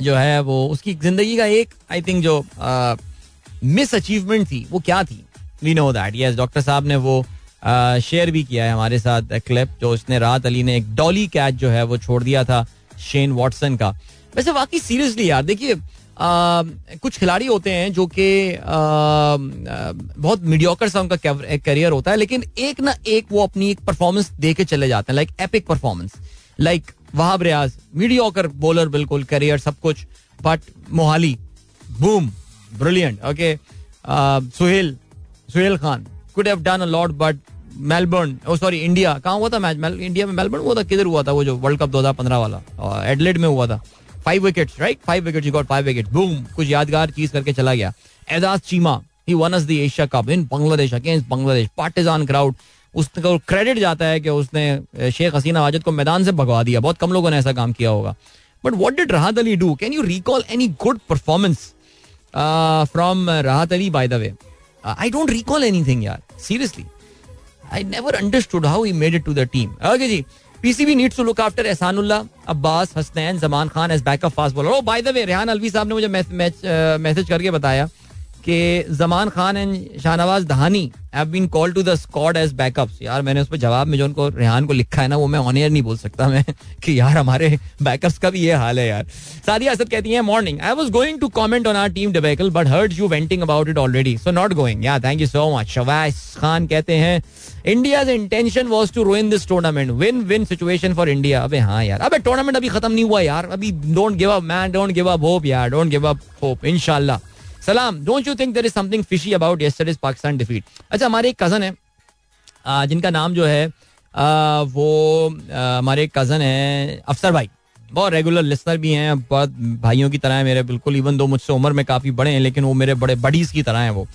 जो है वो, उसकी ज़िंदगी का एक आई थिंक जो मिस अचीवमेंट थी, वो क्या थी? We know that yes doctor sahab ने वो शेयर भी किया है हमारे साथ क्लिप जो उसने राहत अली ने एक डॉली कैच जो है वो छोड़ दिया था शेन वॉटसन का। वैसे वाकई सीरियसली यार, देखिए कुछ खिलाड़ी होते हैं जो कि बहुत मीडियोकर सा उनका करियर होता है, लेकिन एक ना एक वो अपनी एक परफॉर्मेंस दे के चले जाते हैं like epic performance like Wahab Riaz mediocre bowler बिल्कुल करियर सब कुछ but Mohali boom brilliant okay Suhail Suhail Khan could have done a lot but Melbourne sorry India कहाँ हुआ था मैच इंडिया में मेलबर्न हुआ था? किधर हुआ था वो जो वर्ल्ड कप 2015 वाला एडलेट में हुआ था। Five wickets right five wickets you got five wicket boom कुछ यादगार चीज़ करके चला गया। Ejaz Cheema he won us the Asia Cup in Bangladesh against Bangladesh partisan crowd उसको क्रेडिट जाता है कि उसने शेख हसीना वाजिद को मैदान से भगवा दिया। बहुत कम लोगों ने ऐसा काम किया होगा। But what did Rahat Ali do can you recall any good performance from Rahat Ali by the way I don't recall anything यार seriously I never understood how he made it to the team okay ji PCB needs to look after Ehsanullah Abbas Hasnain Zaman Khan as backup fast bowler oh by the way Rehan Alvi साहब ने मुझे message करके बताया। कि Zaman Khan and Shahnawaz Dahani have been call to the squad as backups यार, मैंने उस पर जवाब में जो उनको, रेहान को लिखा है ना, वो मैं ऑन एयर नहीं बोल सकता मैं कि यार, हमारे बैकअप्स का भी ये हाल है यार। सादिया असद कहती है morning I was going to comment on our team debacle but heard you venting about it already so not going yeah thank you so much Shawaz Khan कहते हैं India intention was to ruin this tournament win win situation for India अबे हाँ यार, अबे tournament अभी खत्म नहीं हुआ यार। अभी don't give up man don't give up hope यार डोंट गिव अप होप इंशाल्लाह सलाम don't you think there is something fishy about yesterday's Pakistan defeat अच्छा हमारे एक कज़न है। जिनका नाम जो है वो हमारे एक कज़न है, अफसर भाई। बहुत रेगुलर लिसनर भी हैं, बहुत भाइयों की तरह है मेरे, बिल्कुल इवन दो मुझसे उम्र में काफ़ी बड़े हैं, लेकिन वो मेरे बड़े बडीज की तरह हैं वो।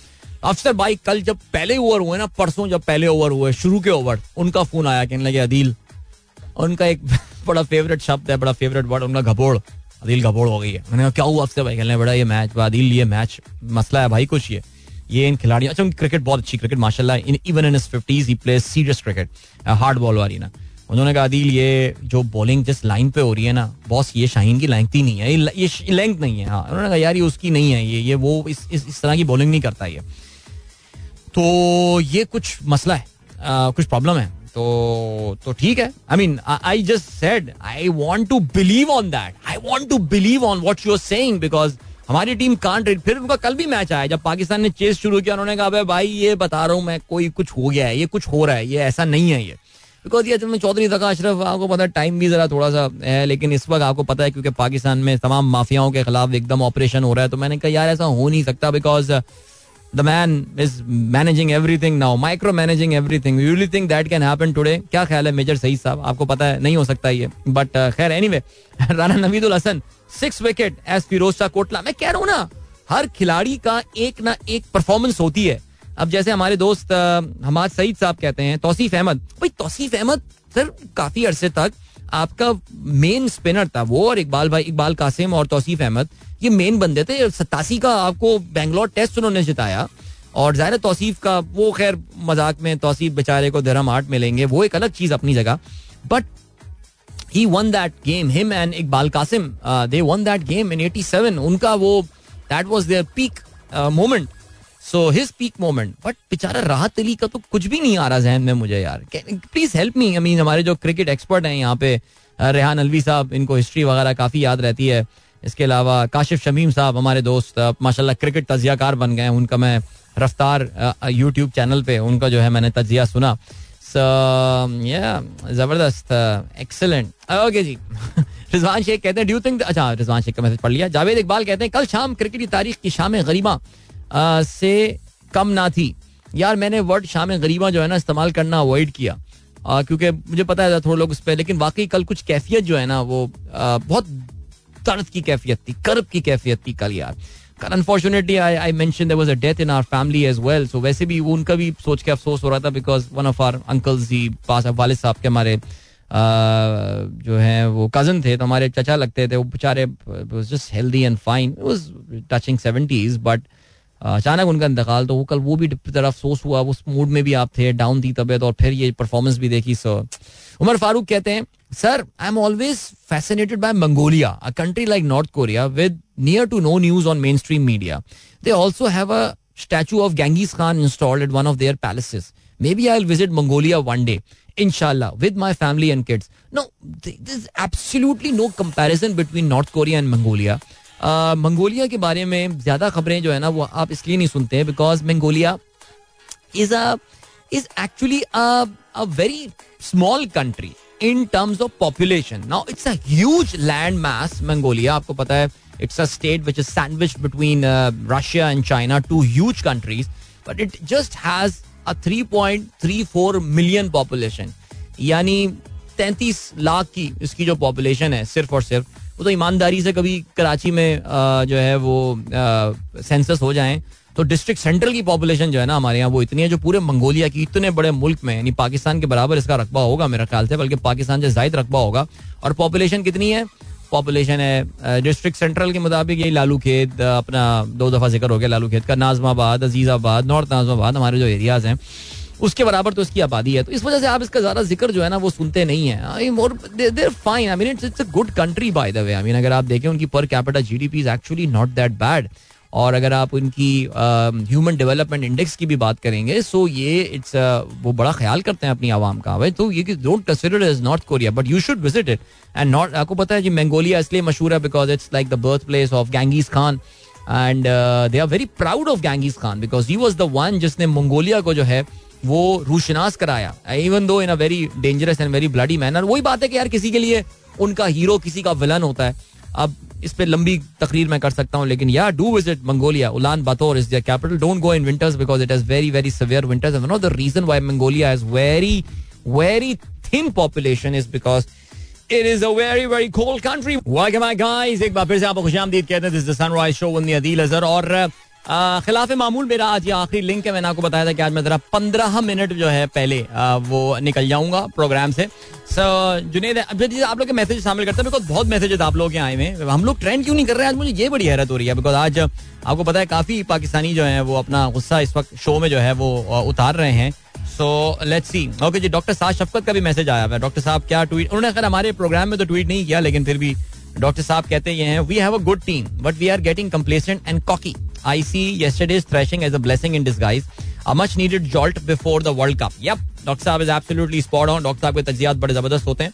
अफसर भाई, कल जब पहले ओवर हुए ना, परसों जब पहले ओवर हुए, शुरू के ओवर उनका फ़ोन आया, कहने लगे, अदील, उनका एक बड़ा फेवरेट शब्द है, बड़ा फेवरेट वर्ड उनका घबोड़। अदिल घबोड़ हो गई है। मैंने कहा क्या हुआ आपसे भाई? कहने बड़ा ये मैच अदिल ये मैच मसला है भाई कुछ ये। ये इन खिलाड़ियों अच्छा उनकी क्रिकेट बहुत अच्छी क्रिकेट माशाल्लाह in even in fifties he plays serious cricket hard ball वाली ना। उन्होंने कहा अदिल ये जो बॉलिंग जिस लाइन पे हो रही है ना बॉस ये शाहीन की लेंथ ही नहीं है। ये लेंथ नहीं है हाँ। उन्होंने कहा यार ये उसकी नहीं है ये ये वो इस इस, इस तरह की बॉलिंग नहीं करता ये। तो ये कुछ मसला है आ, कुछ प्रॉब्लम है। तो तो ठीक है. I mean I just said I want to believe on that I want to believe on what you are saying because हमारी टीम कांट रीड फिर उनका कल भी मैच आया जब पाकिस्तान ने चेस शुरू किया, उन्होंने कहा भाई, ये बता रहा हूँ मैं, कोई कुछ हो गया है, ये कुछ हो रहा है, ये ऐसा नहीं है ये. बिकॉज़ ये जब चौधरी तक अशरफ, आपको पता है टाइम भी जरा थोड़ा सा है, लेकिन इस वक्त आपको पता है क्योंकि पाकिस्तान में तमाम माफियाओं के खिलाफ एकदम ऑपरेशन हो रहा है तो मैंने कहा, यार, ऐसा हो नहीं सकता because the man is managing everything now micro managing everything you think that can happen today क्या ख्याल है मेजर सही साहब? आपको पता है नहीं हो सकता ये। बट uh, खैर anyway Rana Naveedul Hasan six wickets Feroz Kotla मैं कह रहा हूँ ना हर खिलाड़ी का एक ना एक परफॉर्मेंस होती है। अब जैसे हमारे दोस्त uh, हमाद सईद साहब कहते हैं तौसीफ अहमद। भाई तौसीफ अहमद सर काफ़ी अरसे तक आपका मेन स्पिनर था वो और इकबाल भाई, इकबाल कासिम और तौसीफ अहमद, ये मेन बंदे थे। सतासी का आपको बैंगलोर टेस्ट उन्होंने जिताया। और ज़ाहिर तौसीफ का, वो खैर मज़ाक में तौसीफ बेचारे को धर्म आर्ट मिलेंगे, वो एक अलग चीज़ अपनी जगह। But he won that game him and Iqbal Qasim they won that game in 87 उनका वो that was their peak moment so his peak moment but बेचारा राहत अली का तो कुछ भी नहीं आ रहा जहन में मुझे यार। Please help me I mean हमारे जो क्रिकेट एक्सपर्ट हैं यहाँ पे रेहान अलवी साहब, इनको हिस्ट्री वगैरह काफ़ी याद रहती है। इसके अलावा काशिफ शमीम साहब, हमारे दोस्त माशाल्लाह क्रिकेट तजियाकार बन गए उनका मैं रफ्तार यूट्यूब चैनल पे, उनका जो है मैंने तजिया सुना। ज़बरदस्त एक्सेलेंट ओके जी। रिजवान शेख कहते हैं ड्यू थिंक अच्छा रिजवान शेख का मैसेज पढ़ लिया। जावेद इकबाल कहते हैं, कल शाम क्रिकेट की तारीख की शाम से कम ना थी। यार मैंने वर्ड शाम गरीबा जो है ना इस्तेमाल करना अवॉइड किया। क्योंकि मुझे पता है थोड़े लोग उस पर लेकिन वाकई कल कुछ कैफियत जो है ना वो आ, बहुत दर्द की कैफियत थी कर्ब की कैफियत थी कल यार। Unfortunately I I was a death in our family as well so वैसे भी वो उनका भी सोच के अफसोस हो रहा था because one of our uncles he पास वालिद साहब के हमारे जो है वो कज़न थे तो हमारे चचा लगते थे वो बेचारे just healthy and fine touching seventies but अचानक उनका इंतकाल तो वो कल वो भी तरह अफसोस हुआ, उस मूड में भी आप थे डाउन थी तबियत, और फिर ये परफॉर्मेंस भी देखी सर उमर फारूक कहते हैं sir I am always fascinated by Mongolia a country like North Korea with near to no news on mainstream media they also have a statue of Genghis Khan installed at one of their palaces maybe I visit Mongolia one day इनशाला with my family and kids no this absolutely no comparison between North Korea and Mongolia Mongolia के बारे में ज़्यादा खबरें जो है ना, वो आप इसलिए नहीं सुनते because Mongolia is a is actually a very small country in terms of population now it's a huge land mass Mongolia, आपको पता है। It's a state which is sandwich between Russia and China two huge countries but it just has a 3.34 million population यानी 33 लाख की इसकी जो population है, सिर्फ़ और सिर्फ़ वो तो ईमानदारी से कभी कराची में जो है वो सेंसस हो जाए तो डिस्ट्रिक्ट सेंट्रल की पॉपुलेशन जो है ना हमारे यहाँ वो इतनी है जो पूरे मंगोलिया की इतने बड़े मुल्क में, यानी पाकिस्तान के बराबर इसका रकबा होगा मेरा ख्याल से, बल्कि पाकिस्तान से जायद रकबा होगा। और पॉपुलेशन कितनी है? पॉपुलेशन है डिस्ट्रिक्ट सेंट्रल के मुताबिक यही लालू खेत अपना दो दफ़ा ज़िक्र हो गया, लालू खेत का, नाजमाबाद, अजीजाबाद, नॉर्थ नाजमाबाद हमारे जो एरियाज़ हैं। उसके बराबर तो इसकी आबादी है। तो इस वजह से आप इसका ज़्यादा ज़िक्र जो है ना, वो सुनते नहीं है। Fine I mean it's it's a good country by the way I mean अगर आप देखें, उनकी per capital GDP is actually not that bad और अगर आप उनकी ह्यूमन डेवलपमेंट इंडेक्स की भी बात करेंगे सो ये इट्स वो बड़ा ख्याल करते हैं अपनी आवाम का। भाई तो ये कि don't consider is North Korea but you should visit it and not आपको पता है जी मंगोलिया इसलिए मशहूर है because it's like the birth place of Genghis Khan and they are very proud of Genghis Khan because he was the one जिसने Mongolia को जो है वो रूशनास कराया even though in a very dangerous and very bloody manner वही बात है कि यार किसी के लिए उनका हीरो किसी का विलन होता है अब इस पे लंबी तकरीर मैं कर सकता हूँ, लेकिन yeah do visit Mongolia Ulaanbaatar is the capital don't go in winters because it is very very severe winters and the reason why Mongolia is very very thin population is because It is a very very cold country. Welcome my guys. एक बार फिर से आपको खुशामदीद कहते हैं. This is the Sunrise Show with Adil Azhar और खिलाफ मामूल मेरा आज ये आखिरी लिंक है। मैंने आपको बताया था कि आज मैं जरा पंद्रह मिनट जो है पहले आ, वो निकल जाऊँगा प्रोग्राम से। सो जुनेद आप लोग के मैसेज शामिल करते हैं। बिकॉज़ बहुत मैसेजेस आप लोग के आए हुए हम लोग ट्रेंड क्यों नहीं कर रहे हैं? आज मुझे ये बड़ी हैरत हो रही है। बिकॉज़ आज आपको पता है काफ़ी पाकिस्तानी जो है वो अपना गुस्सा इस वक्त शो में जो है वो उतार रहे हैं। सो लेट्स सी ओके जी डॉक्टर साहब शफकत का भी मैसेज आया हुआ है। डॉक्टर साहब क्या ट्वीट उन्होंने खैर हमारे प्रोग्राम में तो ट्वीट नहीं किया लेकिन फिर भी डॉक्टर साहब कहते हैं we have a good team but we are getting complacent and cocky I see yesterday's thrashing as a blessing in disguise. A much needed jolt before the World Cup. Yep, doctor sahab is absolutely spot on doctor sahab के तजियात बड़े ज़बरदस्त होते हैं।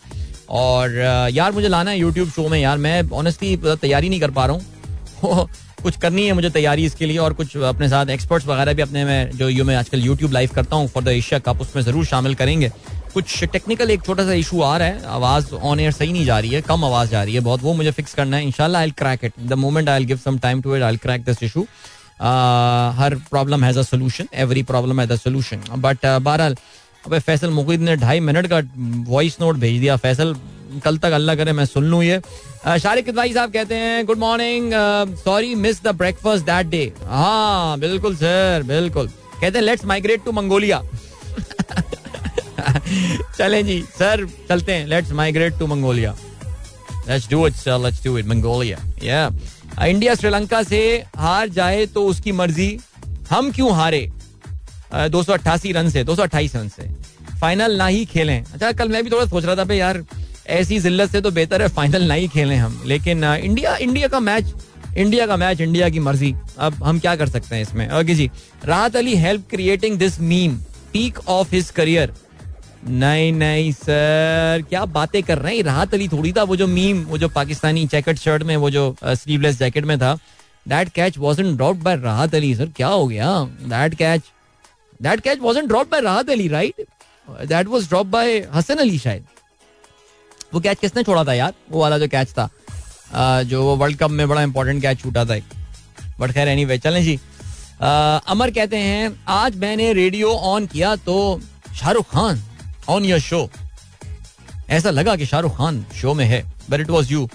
और यार मुझे लाना है यूट्यूब शो में यार मैं ऑनेस्टली तैयारी नहीं कर पा रहा हूँ। कुछ करनी है मुझे तैयारी इसके लिए और कुछ अपने साथ एक्सपर्ट्स वगैरह भी अपने में जो यू मैं आजकल यूट्यूब लाइव करता हूँ फॉर द एशिया कप उसमें ज़रूर शामिल करेंगे। कुछ टेक्निकल एक छोटा सा इशू आ रहा है। आवाज़ ऑन एयर सही नहीं जा रही है, कम आवाज़ जा रही है बहुत। वो मुझे फिक्स करना है। इंशाल्लाह I crack it the moment I give some time to it I crack this issue her problem has a solution every problem has a solution but बहरहाल, अब फैसल मुकीद ने ढाई मिनट का वॉइस नोट भेज दिया। फैसल, कल तक अल्लाह करे मैं सुन लूँ ये। शारिक भाई साहब कहते हैं good morning sorry miss the breakfast that day हाँ बिल्कुल सर बिल्कुल। कहते हैं लेट्स माइग्रेट टू मंगोलिया चलें जी, सर, चलते हैं. Let's migrate to Mongolia let's do it sir let's do it Mongolia या इंडिया श्रीलंका से हार जाए तो उसकी मर्ज़ी, हम क्यों हारे? दो सौ अट्ठासी रन से, दो सौ अट्ठाईस रन से. फाइनल ना ही खेलें. अच्छा कल मैं भी थोड़ा सोच रहा था, भाई यार, ऐसी जिल्लत से तो बेहतर है फाइनल ना ही खेलें हम. लेकिन इंडिया इंडिया का मैच इंडिया का मैच इंडिया की मर्ज़ी. अब हम क्या कर सकते हैं इसमें? Okay ji. Rahat Ali help creating this meme peak of his career नहीं नहीं सर क्या बातें कर रहे हैं? राहत अली थोड़ी था, वो जो मीम वो जो पाकिस्तानी जैकेट शर्ट में, वो जो स्लीवलेस जैकेट में था। That catch wasn't drop by Rahat Ali sir क्या हो गया? That catch that catch wasn't drop by Rahat Ali right that was drop by Hasan Ali शायद। वो कैच किसने छोड़ा था यार? वो वाला जो कैच था। जो वो वर्ल्ड कप में बड़ा इंपॉर्टेंट कैच छूटा था बट खैर एनी वे चलें जी। अमर कहते हैं, आज मैंने रेडियो ऑन किया तो Shahrukh Khan on your show ऐसा लगा कि शाहरुख खान शो में है बट इट वॉज़ यू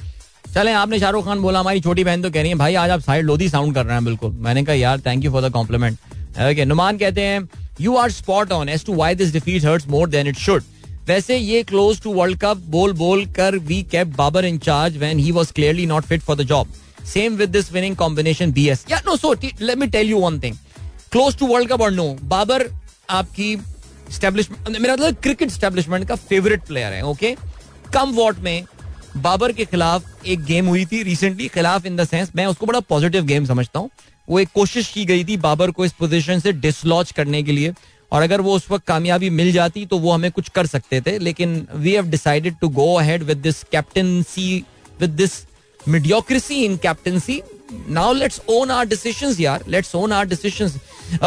चले, आपने शाहरुख खान बोला, हमारी छोटी बहन तो कह रही है, भाई, आज आप साइड लोधी साउंड कर रहे हैं, बिल्कुल. मैंने कहा, यार thank you for the compliment okay Numan कहते हैं you are spot on as to why this defeat hurts more than it should वैसे ये क्लोज टू वर्ल्ड कप बोल बोल कर we cap Babar in charge when he was clearly not fit for the job same with this winning combination BS या no so let me tell you one thing close to world cup और no Babar आपकी मेरा मतलब cricket establishment का favourite player है okay come what में बाबर के खिलाफ एक गेम हुई थी रिसेंटली खिलाफ इन द सेंस मैं उसको बड़ा पॉजिटिव गेम समझता हूँ। वो एक कोशिश की गई थी बाबर को इस पोजीशन से डिसलॉन्च करने के लिए, और अगर वो उस वक्त कामयाबी मिल जाती तो वो हमें कुछ कर सकते थे, लेकिन we have decided to go ahead with this captaincy with this mediocrity in captaincy now let's own our decisions यार let's own our decisions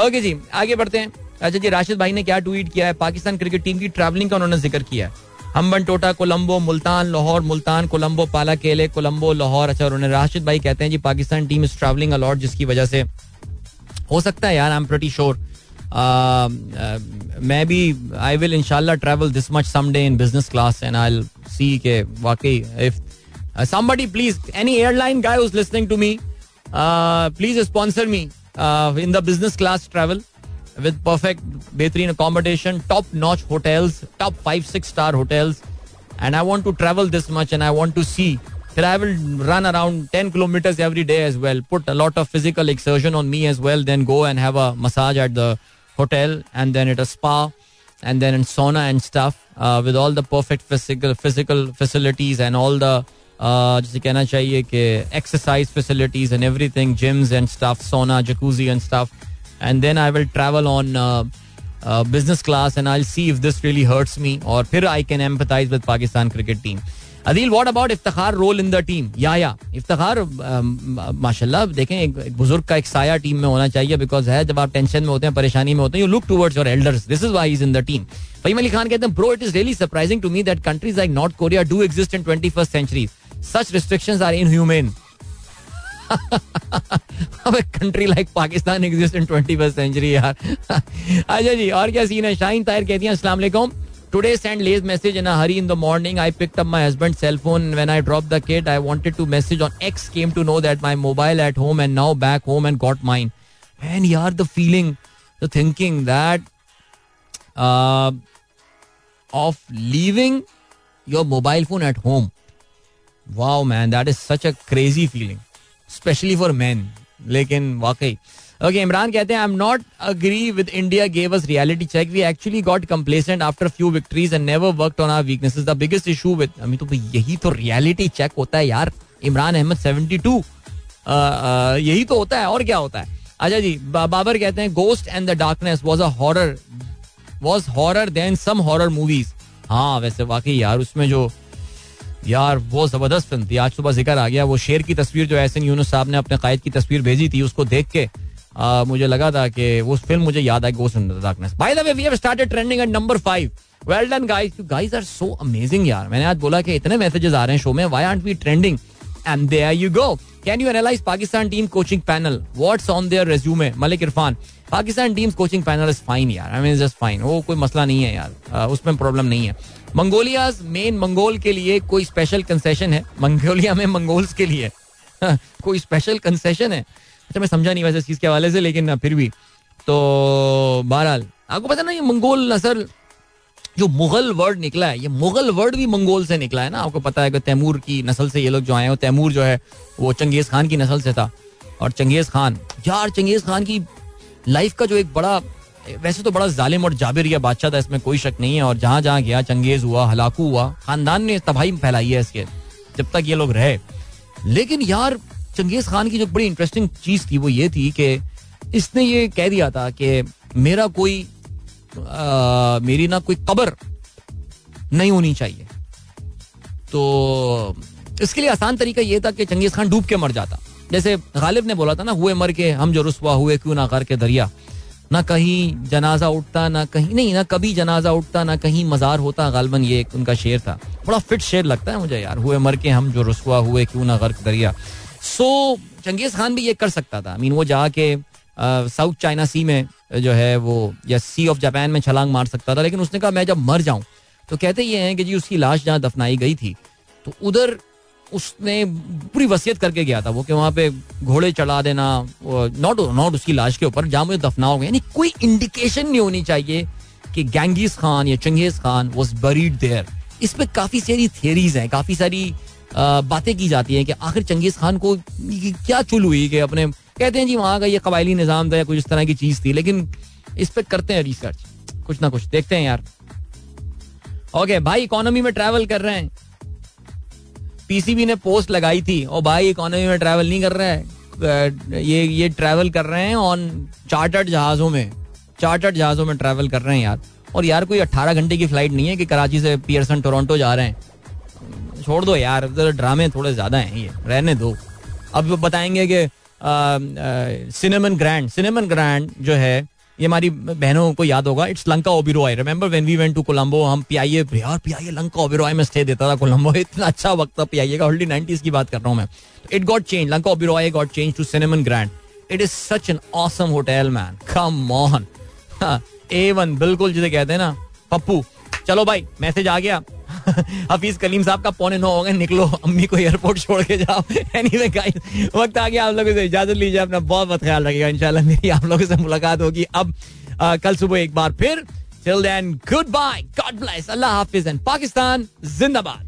okay जी आगे बढ़ते हैं। अच्छा जी राशिद भाई ने क्या ट्वीट किया है? पाकिस्तान क्रिकेट टीम की ट्रैवलिंग का उन्होंने ज़िक्र किया है। हम्बन टोटा कोलंबो मुल्तान लाहौर मुल्तान कोलंबो पाला केले कोलंबो लाहौर। अच्छा उन्होंने राशिद भाई कहते हैं जी Pakistan team is travelling a lot जिसकी वजह से हो सकता है यार आई एम प्रीटी श्योर मैं भी आई विल इनशाला travel this much someday in business class and I see के वाकई if somebody please any airline guy who's listening to me uh, please sponsor me uh, in the with perfect बेहतरीन accommodation top notch hotels top 5 6 star hotels and I want to travel this much and I want to see that I will run around 10 kilometers every day as well put a lot of physical exertion on me as well then go and have a massage at the hotel and then at a spa and then in sauna and stuff uh, with all the perfect physical physical facilities and all the uh, जिसे कहना चाहिए कि exercise facilities and everything gyms and stuff sauna jacuzzi and stuff and then I will travel on business class and I'll see if this really hurts me or फिर I can empathize with Pakistan cricket team. Adeel what about Iftikhar role in the team या या इफ्तार माशाल्लाह देखें एक, एक बुज़ुर्ग का एक साया टीम में होना चाहिए बिकॉज़ है जब आप टेंशन में होते हैं परेशानी में होते हैं you look towards your elders this is why is in the team Fahim Ali Khan कहते हैं bro it is really surprising to me that countries like North Korea do exist in twenty first century such restrictions are inhuman Country like Pakistan exist in twenty first century यार अच्छा जी और क्या scene है शाहीन ताहिर कहती हैं अस्सलाम वालेकुम Today sent Lay's message in a hurry in the morning. I picked up my husband's cell phone when I dropped the kid. I wanted to message on X came to know that my mobile at home and now back home and got mine. Man, yaar, the feeling, the thinking that uh, of leaving your mobile phone at home. Wow, man, that is such a crazy feeling, Especially for man लेकिन वाकई। Okay Imran कहते हैं I am not agree with India gave us reality check we actually got complacent after few victories and never worked on our weaknesses the biggest issue with mean तो यही तो reality check होता है यार। इमरान अहमद 72 यही तो होता है, और क्या होता है? अच्छा जी बाबर कहते हैं ghost and the darkness was a horror was horror than some horror movies हाँ वैसे वाकई यार, उसमें जो यार वो ज़बरदस्त फ़िल्म थी। आज सुबह ज़िक्र आ गया। वो शेर की तस्वीर जो एहसन यूनुस साहब ने अपने कायद की तस्वीर भेजी थी उसको देख के आ, मुझे लगा था कि वो फ़िल्म मुझे याद आई ghost in the darkness by the way we have started trending at number 5 well done guys you guys are so amazing यार। मैंने आज बोला कि इतने मैसेजेस आ रहे हैं शो में। Why aren't we trending and there you go can you analyse Pakistan team coaching panel what's on their resume Malik Irfan Pakistan team's coaching panel is fine यार। आई मीन जस्ट फाइन वो कोई मसला नहीं है यार। उसमें problem नहीं है। मंगोलिया मेन मंगोल के लिए कोई स्पेशल कंसेशन है? मंगोलिया में मंगोल्स के लिए? कोई स्पेशल कंसेशन है? अच्छा मैं समझा नहीं वैसे इस चीज़ के हवाले से, लेकिन फिर भी। तो बहरहाल, आपको पता ना, ये मंगोल नसल जो मुगल वर्ड निकला है, ये मुगल वर्ड भी मंगोल से निकला है ना? आपको पता है कि तैमूर की नस्ल से ये लोग जो आए हैं तैमूर जो है, वो चंगेज खान की नस्ल से था। और चंगेज खान, यार, चंगेज खान की लाइफ का जो एक बड़ा वैसे तो बड़ा जालिम और जाबिर या बादशाह था इसमें कोई शक नहीं है। और जहाँ जहाँ गया चंगेज हुआ हलाकू हुआ खानदान ने तबाही फैलाई है इसके जब तक ये लोग रहे। लेकिन यार चंगेज खान की जो बड़ी इंटरेस्टिंग चीज़ थी वो ये थी कि इसने ये कह दिया था कि मेरा कोई आ, मेरी ना कोई कबर नहीं होनी चाहिए। तो इसके लिए आसान तरीका ये था कि चंगेज खान डूब के मर जाता। जैसे गालिब ने बोला था ना हुए मर के हम जो रुसवा हुए क्यों ना कर के दरिया? ना कहीं जनाजा उठता, ना कहीं नहीं, ना कभी जनाजा उठता, ना कहीं मजार होता गालबन, ये एक उनका शेर था। बड़ा फिट शेर लगता है मुझे यार। हुए मर के हम जो रसुआ हुए, क्यों ना गर्क दरिया। सो, चंगेज खान भी ये कर सकता था। आई मीन वो जाके साउथ चाइना सी में जो है वो, या सी ऑफ़ जापान में छलांग मार सकता था। लेकिन उसने कहा, मैं जब मर जाऊँ तो कहते ये हैं कि जी, उसकी लाश जहाँ दफनाई गई थी तो उधर उसने पूरी वसीयत करके गया था वो कि वहाँ पे घोड़े चढ़ा देना नॉट नॉट उसकी लाश के ऊपर, जहाँ मुझे दफनाओगे यानी कोई इंडिकेशन नहीं होनी चाहिए कि गैंगीज खान या Changez Khan was buried there इस पे काफ़ी सारी थियरीज हैं, काफ़ी सारी बातें की जाती हैं कि आखिर चंगेज खान को क्या चुल हुई कि अपने, कहते हैं जी वहाँ का ये कबायली निज़ाम था या कुछ इस तरह की चीज़ थी, लेकिन इस पे करते हैं रिसर्च कुछ ना कुछ, देखते हैं यार। ओके भाई इकोनॉमी में ट्रैवल कर रहे हैं। पीसीबी ने पोस्ट लगाई थी और भाई इकोनॉमी में ट्रैवल नहीं कर रहा है। ये ये ट्रैवल कर रहे हैं ऑन चार्टर्ड जहाजों में। चार्टर्ड जहाजों में ट्रैवल कर रहे हैं यार। और यार, कोई 18 घंटे की फ़्लाइट नहीं है कि कराची से पियर्सन टोरंटो जा रहे हैं। छोड़ दो यार ड्रामे थोड़े ज़्यादा हैं ये, रहने दो। अब बताएँगे कि सिनेमन ग्रैंड सिनेमन ग्रैंड जो है ये हमारी बहनों को याद होगा it's Lanka Oberoi remember when we went to Colombo हम पीआईए यार पीआईए लंका ओबिरोय में स्टे देता था कोलंबो इतना अच्छा वक्त था पीआईए का ऑलरेडी 90s की बात कर रहा हूँ मैं. It got change Lanka Oberoi got change to Cinnamon Grand it is such an awesome hotel man come on A one बिल्कुल जिसे कहते हैं ना, पप्पू. चलो भाई मैसेज आ गया. हफीज कलीम साहब का पौने नौ हो गए निकलो अम्मी को एयरपोर्ट छोड़ के जाओ। एनी वे गाइस वक्त आ गया आप लोगों से इजाज़त लीजिए अपना बहुत बहुत ख्याल रखिएगा इंशाल्लाह मेरी आप लोगों से मुलाकात होगी अब आ, कल सुबह एक बार फिर। Till then goodbye God bless अल्लाह हाफिज एंड पाकिस्तान जिंदाबाद।